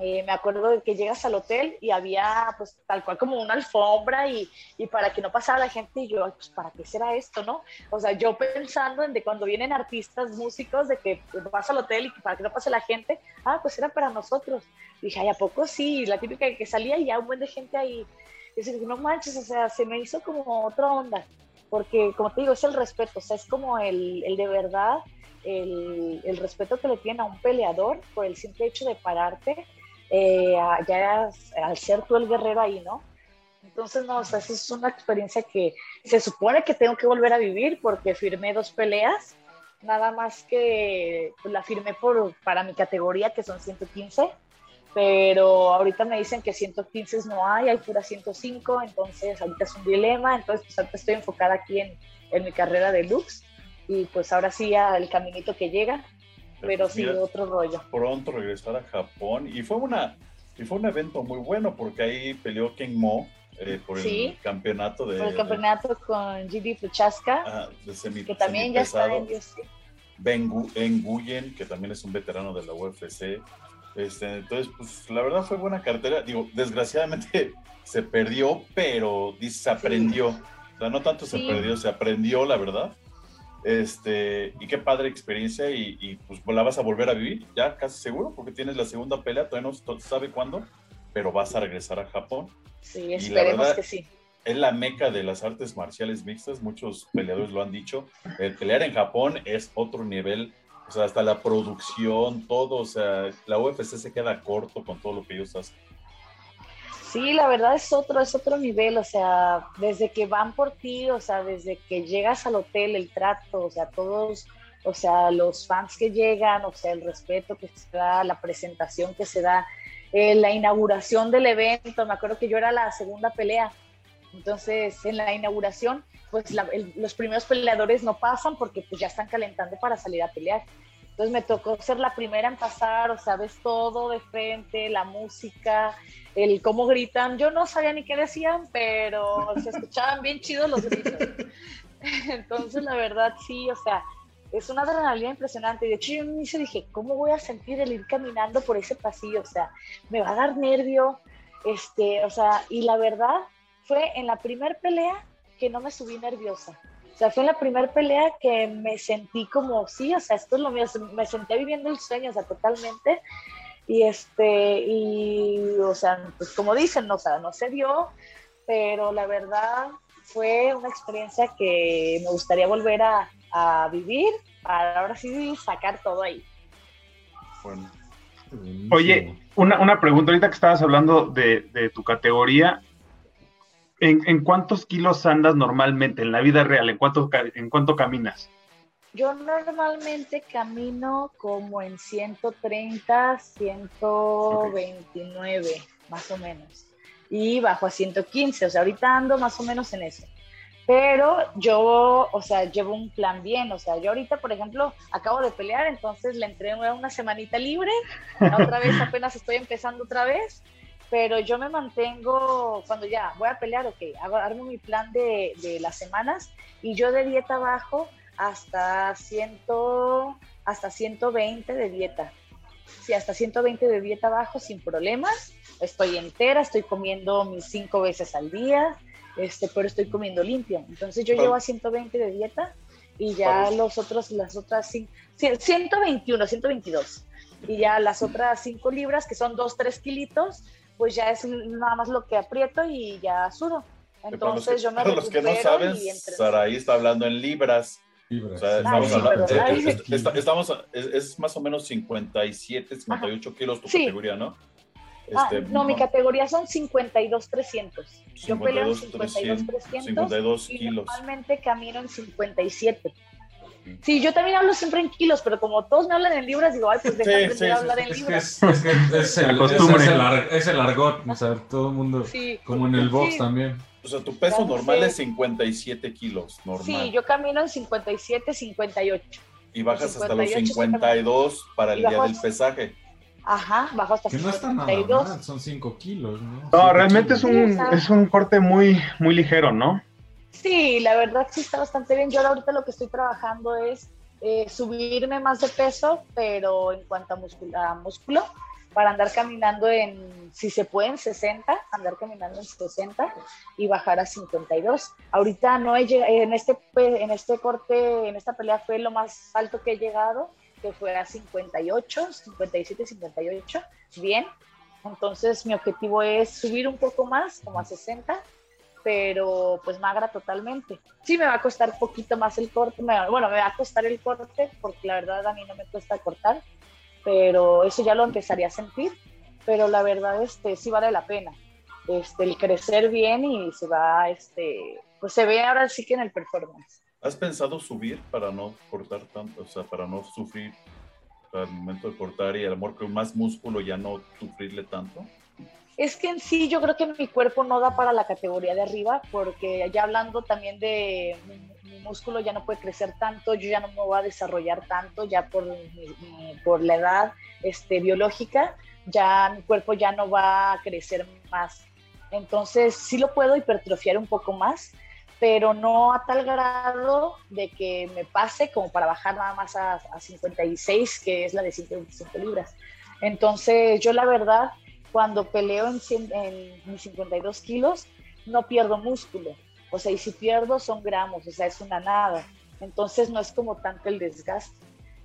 Eh, me acuerdo de que llegas al hotel y había pues tal cual como una alfombra y, y, para que no pasara la gente y yo, pues para qué será esto, ¿no? O sea, yo pensando en de cuando vienen artistas, músicos, de que vas al hotel y para que no pase la gente, ah, pues era para nosotros. Y dije, ay, ¿a poco sí? La típica que salía y ya un buen de gente ahí. Y dije, no manches, o sea, se me hizo como otra onda. porque como te digo, es el respeto, o sea, es como el, el de verdad, el, el, respeto que le tienen a un peleador por el simple hecho de pararte, eh, ya al ser tú el guerrero ahí, ¿no? Entonces, no, o sea, es una experiencia que se supone que tengo que volver a vivir porque firmé dos peleas, nada más que pues, la firmé por, para mi categoría, que son 115, pero ahorita me dicen que 115 no hay, hay pura 105, entonces ahorita es un dilema, entonces pues ahorita estoy enfocada aquí en, en mi carrera de Lux y pues ahora sí ya el caminito que llega, pero sí otro rollo. Pronto regresar a Japón y fue una y fue un evento muy bueno porque ahí peleó Ken Mo eh, por el campeonato de por el campeonato con GD Fuchaska que también ya está en UFC. Ben, Guyen, que también es un veterano de la UFC. Este, entonces, pues la verdad fue buena cartera. Digo, desgraciadamente [LAUGHS] se perdió, pero se aprendió. O sea, no tanto se perdió, se aprendió, la verdad. Este, y qué padre experiencia y, y, pues la vas a volver a vivir, ya casi seguro, porque tienes la segunda pelea, todavía no sabe cuándo, pero vas a regresar a Japón. Sí, esperemos que sí. Es la meca de las artes marciales mixtas, muchos peleadores lo han dicho. El pelear en Japón es otro nivel, o sea, hasta la producción, todo, o sea, la UFC se queda corto con todo lo que ellos hacen. Sí, la verdad es otro, es otro nivel, o sea, desde que van por ti, o sea, desde que llegas al hotel, el trato, o sea, todos, o sea, los fans que llegan, o sea, el respeto que se da, la presentación que se da, eh, la inauguración del evento, me acuerdo que yo era la segunda pelea, entonces en la inauguración, pues los primeros peleadores no pasan porque pues ya están calentando para salir a pelear. Entonces me tocó ser la primera en pasar, o sea, ves todo de frente, la música, el cómo gritan. Yo no sabía ni qué decían, pero se escuchaban bien chidos los gritos. [LAUGHS] Entonces, la verdad, sí, o sea, es una adrenalina impresionante. De hecho, yo me dije, ¿cómo voy a sentir el ir caminando por ese pasillo? O sea, me va a dar nervio, este, o sea, y la verdad fue en la primer pelea que no me subí nerviosa. O sea, fue en la primera pelea que me sentí como, sí, o sea, esto es lo mío, me senté viviendo el sueño, o sea, totalmente. Y este, y, o sea, pues como dicen, o sea, no se dio, pero la verdad fue una experiencia que me gustaría volver a, a vivir para ahora sí sacar todo ahí. Bueno. Oye, una, una, pregunta, ahorita que estabas hablando de, de tu categoría, ¿en, ¿en, cuántos kilos andas normalmente en la vida real? ¿En cuánto, en cuánto caminas? Yo normalmente camino como en 130, 129, más o menos. Y bajo a 115, o sea, ahorita ando más o menos en eso pero yo, o sea, llevo un plan bien, o sea, yo ahorita, por ejemplo, acabo de pelear, entonces le entré una semanita libre, otra vez [LAUGHS] apenas estoy empezando otra vez, pero yo me mantengo, cuando ya voy a pelear, ok, hago, armo mi plan de, de las semanas y yo de dieta bajo hasta, 100, hasta 120 de dieta. Sí, hasta 120 de dieta bajo sin problemas. Estoy entera, estoy comiendo mis cinco veces al día, este, pero estoy comiendo limpio. Entonces yo llevo a 120 de dieta y ya los otros, las otras 121, 122. Y ya las otras 5 libras, que son 2, 3 kilitos, pues ya es nada más lo que aprieto y ya sudo. Entonces yo me Para los que no saben, Saraí está hablando en libras. O sea, estamos, hablando, estamos, es, más o menos 57, 58 kilos tu categoría, ¿no? Ah, este, no, mi categoría son 52,300. Yo peleo en 52,300 52 y kilos. normalmente camino en 57. Sí, yo también hablo siempre en kilos, pero como todos me hablan en libras, digo, ay, pues déjame sí, sí, hablar en libras. Es, que es, es, el, costumbre. Es, el, argot, o sea, todo el mundo, como en el box también. O sea, tu peso normal es 57 kilos, normal. Sí, yo camino en 57, 58. Y bajas hasta los 52 para el día del pesaje. Ajá, bajo hasta que no está nada son 5 kilos, ¿no? No, realmente es un, es un corte muy, muy ligero, ¿no? Sí, la verdad sí está bastante bien. Yo ahorita lo que estoy trabajando es eh, subirme más de peso, pero en cuanto a, músculo, para andar caminando en, si se puede, en 60, andar caminando en 60 y bajar a 52. Ahorita no he llegado, en este, en este corte, en esta pelea fue lo más alto que he llegado que fue a 58, 57, 58, bien. Entonces mi objetivo es subir un poco más, como a 60, pero pues magra totalmente. Sí me va a costar poquito más el corte, bueno, me va a costar el corte porque la verdad a mí no me cuesta cortar, pero eso ya lo empezaría a sentir, pero la verdad este sí vale la pena. Este, el crecer bien y se va, este, pues se ve ahora sí que en el performance. ¿Has pensado subir para no cortar tanto, o sea, para no sufrir al momento de cortar y a lo mejor con más músculo ya no sufrirle tanto? Es que en sí yo creo que mi cuerpo no da para la categoría de arriba, porque ya hablando también de mi, músculo ya no puede crecer tanto, yo ya no me voy a desarrollar tanto, ya por, por la edad este, biológica, ya mi cuerpo ya no va a crecer más. Entonces sí lo puedo hipertrofiar un poco más, pero no a tal grado de que me pase como para bajar nada más a, a 56, que es la de 125 libras. Entonces yo la verdad cuando peleo en, en mis 52 kilos, no pierdo músculo. O sea, y si pierdo son gramos, o sea, es una nada. Entonces no es como tanto el desgaste.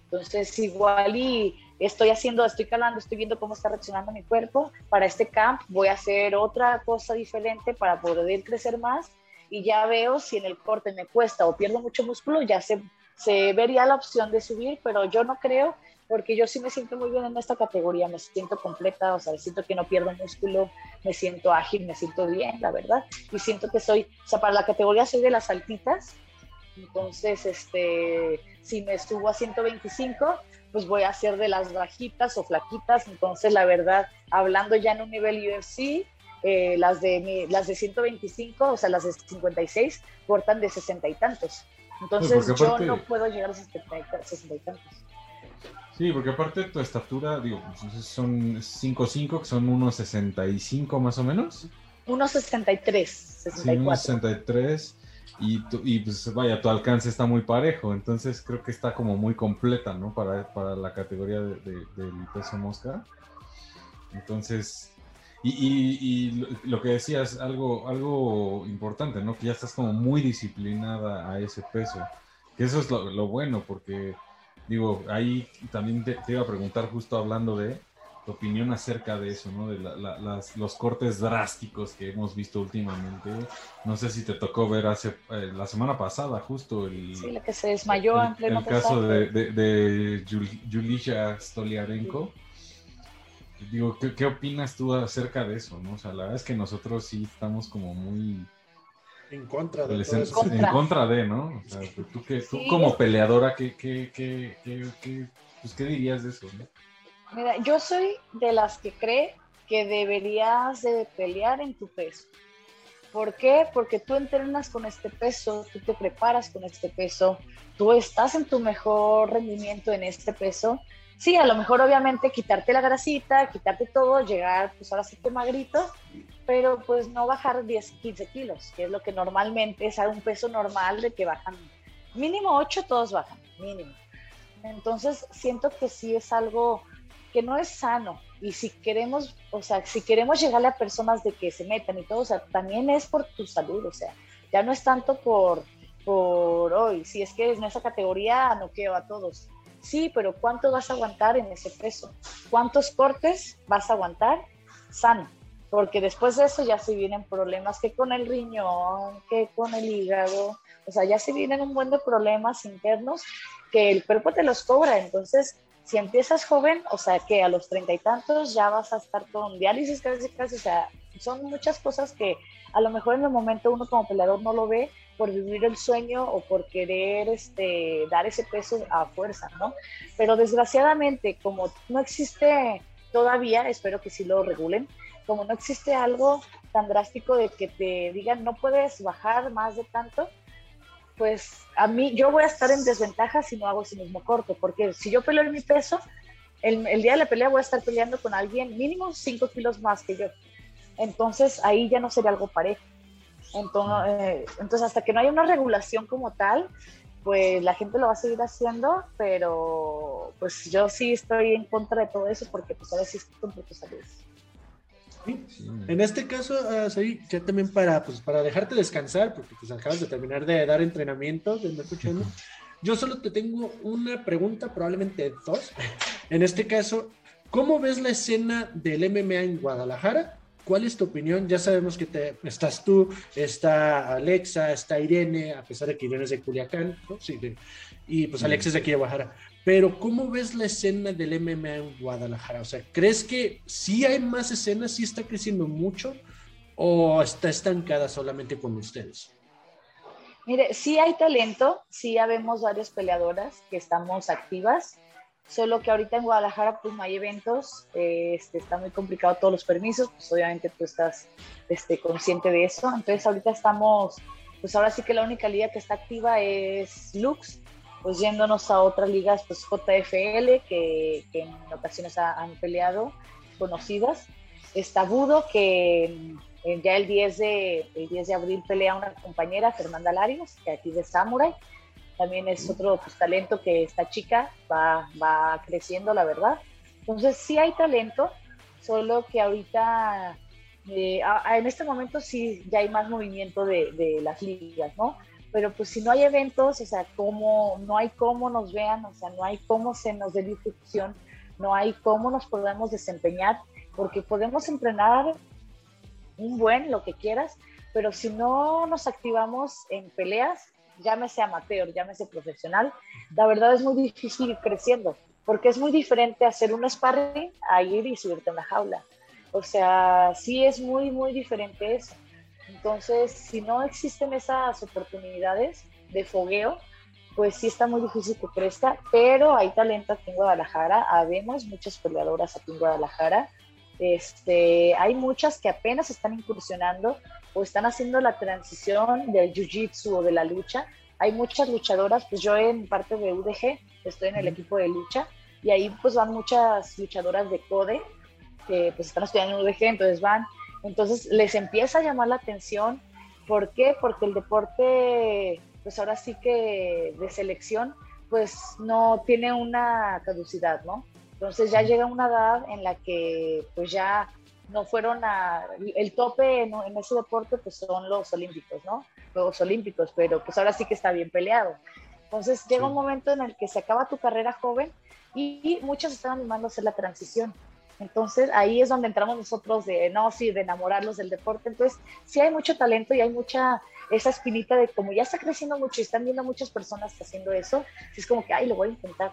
Entonces igual y estoy haciendo, estoy calando, estoy viendo cómo está reaccionando mi cuerpo. Para este camp voy a hacer otra cosa diferente para poder crecer más y ya veo si en el corte me cuesta o pierdo mucho músculo, ya se, se vería la opción de subir, pero yo no creo porque yo sí me siento muy bien en esta categoría, me siento completa, o sea, siento que no pierdo músculo, me siento ágil, me siento bien, la verdad, y siento que soy, o sea, para la categoría soy de las altitas, entonces, este, si me subo a 125, pues voy a ser de las bajitas o flaquitas, entonces, la verdad, hablando ya en un nivel UFC, eh, las, de las de 125, o sea, las de 56, cortan de 60 y tantos. Entonces, yo no puedo llegar a 60 y tantos. Sí, porque aparte de tu estatura, digo, pues, son 5'5", que son unos 65 más o menos. Unos 63, 64. Sí, 63. Y, y pues vaya, tu alcance está muy parejo, entonces creo que está como muy completa, ¿no? Para, para la categoría de, del peso mosca. Entonces, y, y, y, lo que decías, algo, algo importante, ¿no? Que ya estás como muy disciplinada a ese peso. Que eso es lo, lo bueno, porque digo, ahí también te, iba a preguntar justo hablando de tu opinión acerca de eso, ¿no? De los cortes drásticos que hemos visto últimamente. No sé si te tocó ver hace eh, la semana pasada justo el... Sí, la que se desmayó el, en El caso de, de, Julisha Stoliarenko. Digo, ¿qué, ¿qué, opinas tú acerca de eso, no? O sea, la verdad es que nosotros sí estamos como muy en contra de En contra de, ¿no? O sea, tú, que, tú como peleadora, ¿qué, qué, qué, qué, pues, ¿qué dirías de eso? Mira, yo soy de las que cree que deberías de pelear en tu peso. ¿Por qué? Porque tú entrenas con este peso, tú te preparas con este peso, tú estás en tu mejor rendimiento en este peso. Sí, a lo mejor obviamente quitarte la grasita, quitarte todo, llegar pues ahora sí que magrito, pero pues no bajar 10, 15 kilos, que es lo que normalmente es un peso normal de que bajan mínimo 8, todos bajan, mínimo. Entonces siento que sí es algo que no es sano y si queremos, o sea, si queremos llegarle a personas de que se metan y todo, o sea, también es por tu salud, o sea, ya no es tanto por, por hoy, si es que en esa categoría no quedo a todos. Sí, pero ¿cuánto vas a aguantar en ese peso? ¿Cuántos cortes vas a aguantar sano? Porque después de eso ya se vienen problemas que con el riñón, que con el hígado, o sea, ya se vienen un buen de problemas internos que el cuerpo te los cobra, entonces si empiezas joven, o sea, que a los treinta y tantos ya vas a estar con diálisis casi, casi, o sea, son muchas cosas que a lo mejor en el momento uno como peleador no lo ve por vivir el sueño o por querer este, dar ese peso a fuerza, ¿no? Pero desgraciadamente, como no existe todavía, espero que sí lo regulen, como no existe algo tan drástico de que te digan no puedes bajar más de tanto, pues a mí yo voy a estar en desventaja si no hago ese mismo corte, porque si yo peleo en mi peso, el, día de la pelea voy a estar peleando con alguien mínimo 5 kilos más que yo. Entonces ahí ya no sería algo parejo. Entonces, eh, entonces hasta que no haya una regulación como tal, pues la gente lo va a seguir haciendo, pero pues yo sí estoy en contra de todo eso porque pues ahora sí es contra tu salud. En este caso, uh, soy ya también para, pues, para dejarte descansar, porque pues acabas de terminar de dar entrenamiento, de escuchando. Yo solo te tengo una pregunta, probablemente dos. En este caso, ¿cómo ves la escena del MMA en Guadalajara ¿Cuál es tu opinión? Ya sabemos que te, estás tú, está Alexa, está Irene, a pesar de que Irene es de Culiacán, ¿no? Sí, de- y pues Alexa es de aquí de Guadalajara. Pero ¿cómo ves la escena del MMA en Guadalajara? O sea, ¿crees que sí hay más escenas, sí está creciendo mucho o está estancada solamente con ustedes? Mire, sí hay talento, sí habemos varias peleadoras que estamos activas, solo que ahorita en Guadalajara pues no hay eventos, eh, este, está muy complicado todos los permisos, pues obviamente tú estás este, consciente de eso, entonces ahorita estamos, pues ahora sí que la única liga que está activa es Lux, pues yéndonos a otras ligas, pues JFL, que, que en ocasiones ha- han peleado, conocidas, está Budo, que eh, ya el 10, de, el 10 de abril pelea una compañera, Fernanda Larios, que aquí de Samurai. También es otro pues, talento que esta chica va, va creciendo, la verdad. Entonces sí hay talento, solo que ahorita, eh, a- a- en este momento sí ya hay más movimiento de, de las ligas, ¿no? Pero pues si no hay eventos, o sea, cómo, no hay cómo nos vean, o sea, no hay cómo se nos dé difusión, no hay cómo nos podamos desempeñar, porque podemos entrenar un buen, lo que quieras, pero si no nos activamos en peleas, llámese amateur, llámese profesional, la verdad es muy difícil ir creciendo, porque es muy diferente hacer un sparring a ir y subirte en la jaula. O sea, sí es muy, muy diferente eso. Entonces, si no existen esas oportunidades de fogueo, pues sí está muy difícil que crezca, pero hay talento aquí en Guadalajara, habemos muchas peleadoras aquí en Guadalajara, este, hay muchas que apenas están incursionando o están haciendo la transición del jiu-jitsu o de la lucha. Hay muchas luchadoras, pues yo en parte de UDG estoy en el equipo de lucha y ahí pues van muchas luchadoras de CODE que pues están estudiando en UDG, entonces van, entonces les empieza a llamar la atención. ¿Por qué? Porque el deporte, pues ahora sí que de selección, pues no tiene una caducidad, ¿no? Entonces ya llega una edad en la que pues ya no fueron a... El tope en, en ese deporte pues son los olímpicos, ¿no? Juegos olímpicos, pero pues ahora sí que está bien peleado. Entonces llega un momento en el que se acaba tu carrera joven y, y muchos están animando a hacer la transición. Entonces ahí es donde entramos nosotros de, no, sí, de enamorarlos del deporte. Entonces sí hay mucho talento y hay mucha, esa espinita de como ya está creciendo mucho y están viendo muchas personas haciendo eso, es como que, ay, lo voy a intentar.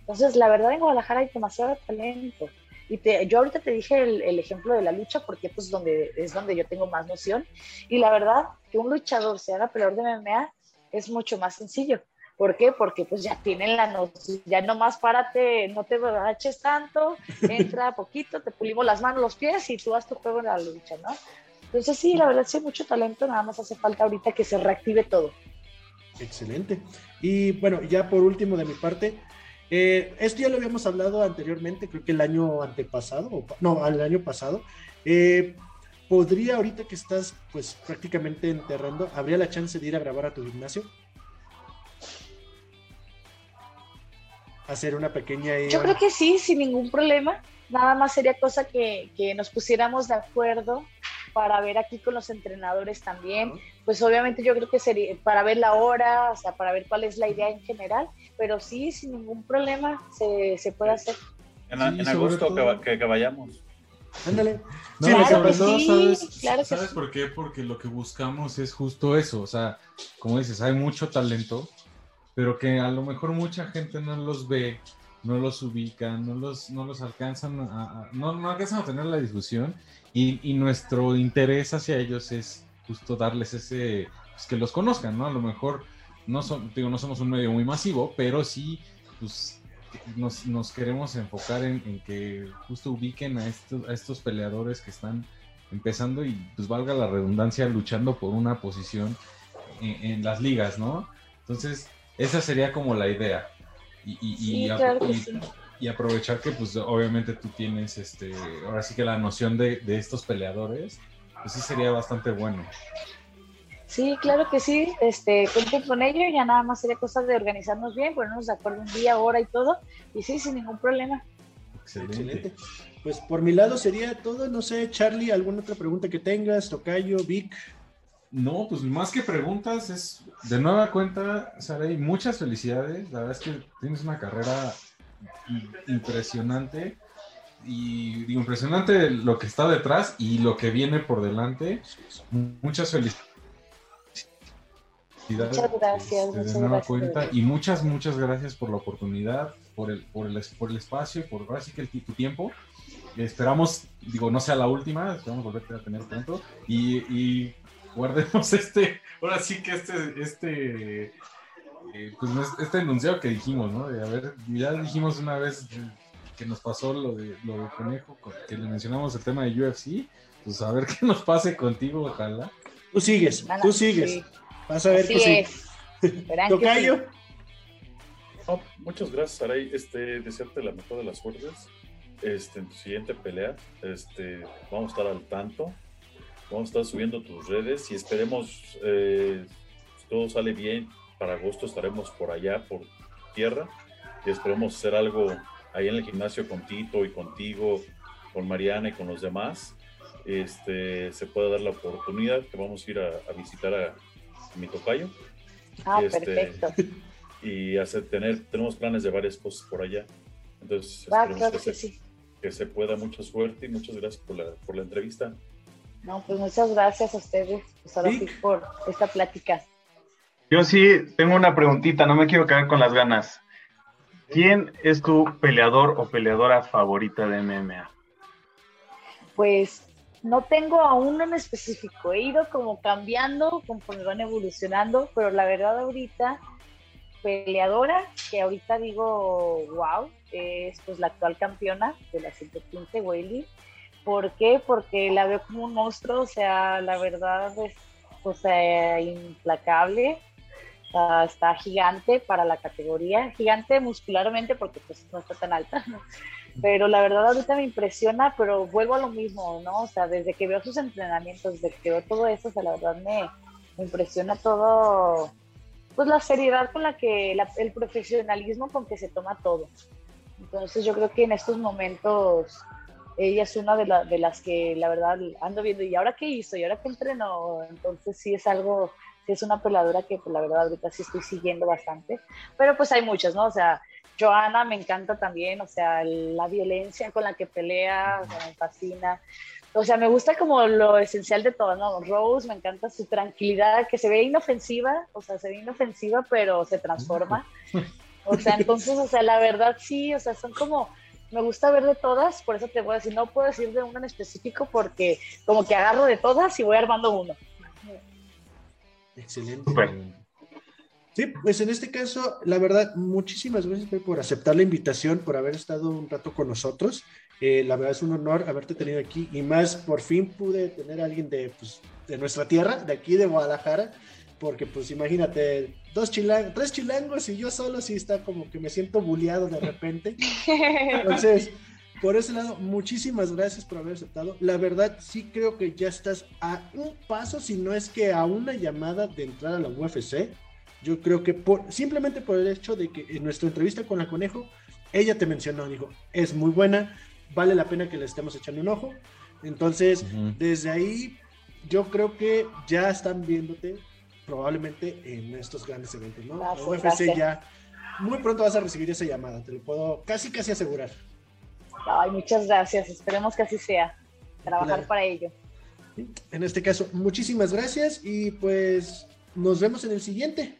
Entonces, la verdad en Guadalajara hay demasiado talento. Y te, yo ahorita te dije el, ejemplo de la lucha porque pues donde, es donde yo tengo más noción. Y la verdad, que un luchador se haga peleador de MMA es mucho más sencillo. ¿Por qué? Porque pues ya tienen la noción, ya nomás párate, no te agaches tanto, entra [LAUGHS] poquito, te pulimos las manos, los pies y tú haz tu juego en la lucha, ¿no? Entonces sí, la verdad sí hay mucho talento, nada más hace falta ahorita que se reactive todo. Excelente. Y bueno, ya por último de mi parte, eh, esto ya lo habíamos hablado anteriormente, creo que el año antepasado, o, no, el año pasado. Eh, ¿Podría ahorita que estás pues prácticamente enterrando, habría la chance de ir a grabar a tu gimnasio? Hacer una pequeña... Yo creo que sí, sin ningún problema. Nada más sería cosa que, que nos pusiéramos de acuerdo para ver aquí con los entrenadores también. Pues obviamente yo creo que sería para ver la hora, o sea, para ver cuál es la idea en general, pero sí, sin ningún problema se, se puede hacer. En, sí, en agosto que, que, que, vayamos. Ándale. No, Sí, claro sobre que todo, sí, ¿sabes, claro que ¿sabes sí. por qué? Porque lo que buscamos es justo eso. O sea, como dices, hay mucho talento, pero que a lo mejor mucha gente no los ve, no los ubica, no los, no los alcanzan a, a- no, no alcanzan a tener la difusión y, y nuestro interés hacia ellos es justo darles ese, pues que los conozcan, ¿no? A lo mejor no, son, digo, no somos un medio muy masivo, pero sí, pues nos, nos queremos enfocar en, en que justo ubiquen a estos, a estos peleadores que están empezando y pues valga la redundancia luchando por una posición en, en las ligas, ¿no? Entonces, esa sería como la idea. Y, y- y Sí, a- claro que y- sí. y aprovechar que pues obviamente tú tienes este ahora sí que la noción de, de estos peleadores pues sí sería bastante bueno Sí, claro que sí, este, cuenten con ello, ya nada más sería cosa de organizarnos bien, ponernos de acuerdo un día, hora y todo, y sí, sin ningún problema. excelente, Excelente. Pues por mi lado sería todo. No sé, Charlie, ¿alguna otra pregunta que tengas? Tocayo, Vic. No pues más que preguntas es de nueva cuenta Saray muchas felicidades la verdad es que tienes una carrera impresionante y digo, impresionante lo que está detrás y lo que viene por delante. Muchas felicidades. Muchas gracias, este, muchas de nueva gracias. cuenta. Y muchas, muchas gracias por la oportunidad, por el, por el, por el espacio, por ahora sí que el, tu tiempo. Esperamos, digo, no sea la última, esperamos volverte a tener pronto. Y, y guardemos [LAUGHS] este, ahora sí que este, este, eh, pues no es- este enunciado que dijimos, ¿no? De, a ver, ya dijimos una vez que nos pasó lo de, lo de Conejo, con- que le mencionamos el tema de UFC, pues a ver [LAUGHS] qué nos pase contigo, ojalá. Tú sigues, tú sigues. sí. Vas a ver Así que sí. es. Verán [LAUGHS] que Tocayo. No, muchas gracias, Saray. Este, desearte la mejor de las suertes. Este, en tu siguiente pelea, este, vamos a estar al tanto. Vamos a estar subiendo tus redes y esperemos, eh, si todo sale bien, para agosto estaremos por allá, por tierra, y esperemos hacer algo ahí en el gimnasio con Tito y contigo, con Mariana y con los demás. Este, se puede dar la oportunidad que vamos a ir a, a visitar a, a mi tocayo Ah, Este, perfecto. y hacer tener tenemos planes de varias cosas por allá entonces Va, esperemos claro que, que se, sí. que se pueda mucha suerte y muchas gracias por la, por la entrevista No, pues muchas gracias a ustedes, pues ahora Sí. por esta plática. Yo sí tengo una preguntita, no me quiero quedar con las ganas. ¿Quién es tu peleador o peleadora favorita de MMA? Pues no tengo aún uno en específico, he ido como cambiando conforme van evolucionando, pero la verdad ahorita, peleadora, que ahorita digo, wow, es pues la actual campeona de la 115, Weili. ¿Por qué? Porque la veo como un monstruo, o sea, la verdad es, o sea, implacable, sea, está gigante para la categoría, gigante muscularmente porque pues no está tan alta, pero la verdad ahorita me impresiona, pero vuelvo a lo mismo, ¿no? O sea, desde que veo sus entrenamientos, desde que veo todo eso, o sea, la verdad me, me impresiona todo, pues la seriedad con la que, la- el profesionalismo con que se toma todo. Entonces yo creo que en estos momentos ella es una de, la- de las que la verdad ando viendo, ¿y ahora qué hizo? ¿Y ahora qué entrenó? Entonces sí es algo, sí es una peladora que pues, la verdad ahorita sí estoy siguiendo bastante, pero pues hay muchas, ¿no? O sea, Joana me encanta también, o sea, la violencia con la que pelea, o sea, me fascina. O sea, me gusta como lo esencial de todo, ¿no? Rose, me encanta su tranquilidad, que se ve inofensiva, o sea, se ve inofensiva, pero se transforma. O sea, entonces, o sea, la verdad sí, o sea, son como, me gusta ver de todas, por eso te voy a decir, no puedo decir de una en específico porque como que agarro de todas y voy armando uno. excelente. Sí, pues en este caso, la verdad, muchísimas gracias por aceptar la invitación, por haber estado un rato con nosotros. Eh, la verdad es un honor haberte tenido aquí y más por fin pude tener a alguien de, pues, de nuestra tierra, de aquí de Guadalajara, porque pues imagínate, dos chilangos, tres chilangos y yo solo sí está como que me siento bulleado de repente. Entonces, por ese lado, muchísimas gracias por haber aceptado. La verdad, sí creo que ya estás a un paso, si no es que a una llamada de entrar a la UFC. Yo creo que por, simplemente por el hecho de que en nuestra entrevista con la Conejo, ella te mencionó, dijo, es muy buena, vale la pena que le estemos echando un ojo. Entonces, Ujú. desde ahí, yo creo que ya están viéndote probablemente en estos grandes eventos, ¿no? Gracias, UFC gracias. ya, muy pronto vas a recibir esa llamada, te lo puedo casi, casi asegurar. Ay, muchas gracias, esperemos que así sea, trabajar Claro. para ello. En este caso, muchísimas gracias y pues nos vemos en el siguiente.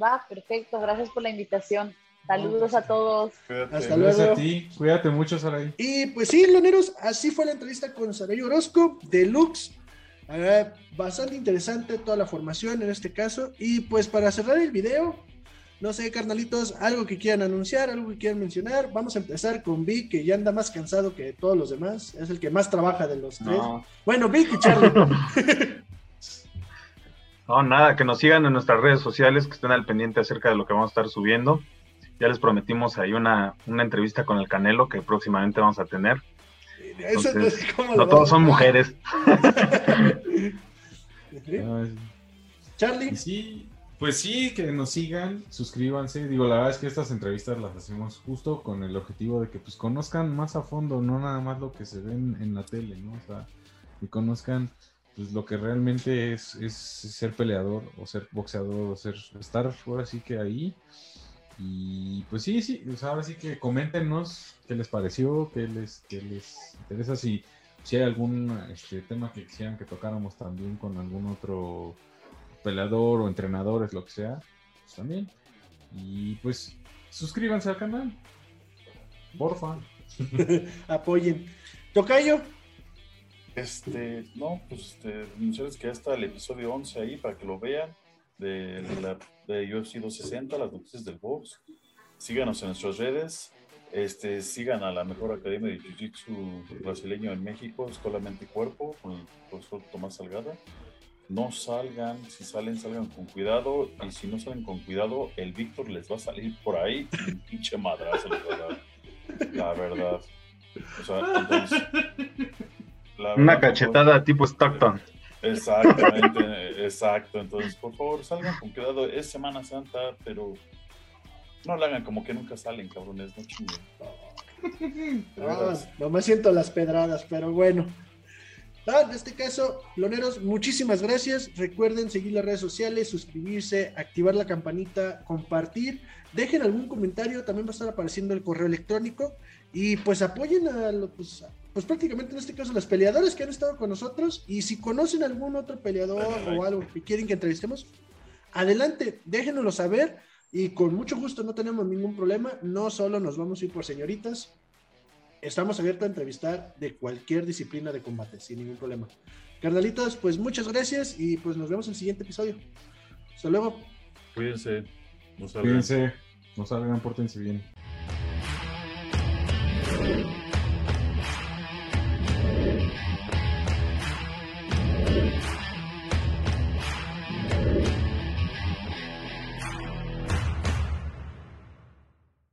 Va, perfecto, gracias por la invitación. Saludos a todos. Cuídate. Hasta Gracias luego. a ti, cuídate mucho, Saray. Y pues sí, loneros, así fue la entrevista con Saray Orozco, Deluxe. Bastante interesante toda la formación en este caso. Y pues para cerrar el video, no sé, carnalitos, algo que quieran anunciar, algo que quieran mencionar. Vamos a empezar con Vic, que ya anda más cansado que todos los demás. Es el que más trabaja de los tres. No, Bueno, Vic y Charlie. [LAUGHS] [LAUGHS] no, nada, que nos sigan en nuestras redes sociales, que estén al pendiente acerca de lo que vamos a estar subiendo. Ya les prometimos ahí una, una entrevista con el Canelo que próximamente vamos a tener. Eso no Entonces, sé cómo No lo todos son mujeres. [LAUGHS] Ay, Charlie. Sí, pues sí, que nos sigan, suscríbanse. Digo, la verdad es que estas entrevistas las hacemos justo con el objetivo de que pues conozcan más a fondo, no nada más lo que se ven en la tele, ¿no? O sea, que conozcan pues lo que realmente es, es ser peleador o ser boxeador o ser estar ahora sí que ahí. Y pues sí, sí, sea, ahora sí que coméntenos qué les pareció, qué les, qué les interesa, si, si hay algún este, tema que quisieran que tocáramos también con algún otro peleador o entrenadores, lo que sea, pues también. Y pues suscríbanse al canal. Porfa. [LAUGHS] Apoyen. Tocayo, Este, no, pues este, anunciarles que ya está el episodio 11 ahí para que lo vean de, la, de UFC 260, las noticias del box. Síganos en nuestras redes. Este, sigan a la mejor academia de Jiu-Jitsu brasileño en México, Escuela Mente y Cuerpo, con el profesor Tomás Salgado. No salgan, si salen, salgan con cuidado. Y si no salen con cuidado, el Víctor les va a salir por ahí un pinche madrazo les va a dar. La verdad. O sea, entonces, la Una verdad, cachetada tipo Stockton. Exactamente, exacto. Entonces, por favor, salgan con cuidado. Es Semana Santa, pero no le hagan como que nunca salen, cabrones. No chinguen. [LAUGHS] Ah, veras. nomás siento las pedradas, pero bueno. Ah, en este caso, loneros, muchísimas gracias. Recuerden seguir las redes sociales, suscribirse, activar la campanita, compartir. Dejen algún comentario, también va a estar apareciendo el correo electrónico. Y pues apoyen a, lo- pues, pues prácticamente en este caso, los peleadores que han estado con nosotros. Y si conocen algún otro peleador o algo que quieren que entrevistemos, adelante, déjenoslo saber. Y con mucho gusto, no tenemos ningún problema. No solo nos vamos a ir por señoritas, estamos abiertos a entrevistar de cualquier disciplina de combate, sin ningún problema. Carnalitos, pues muchas gracias y pues nos vemos en el siguiente episodio. Hasta luego. Cuídense. No salgan. Cuídense, no salgan, pórtense bien.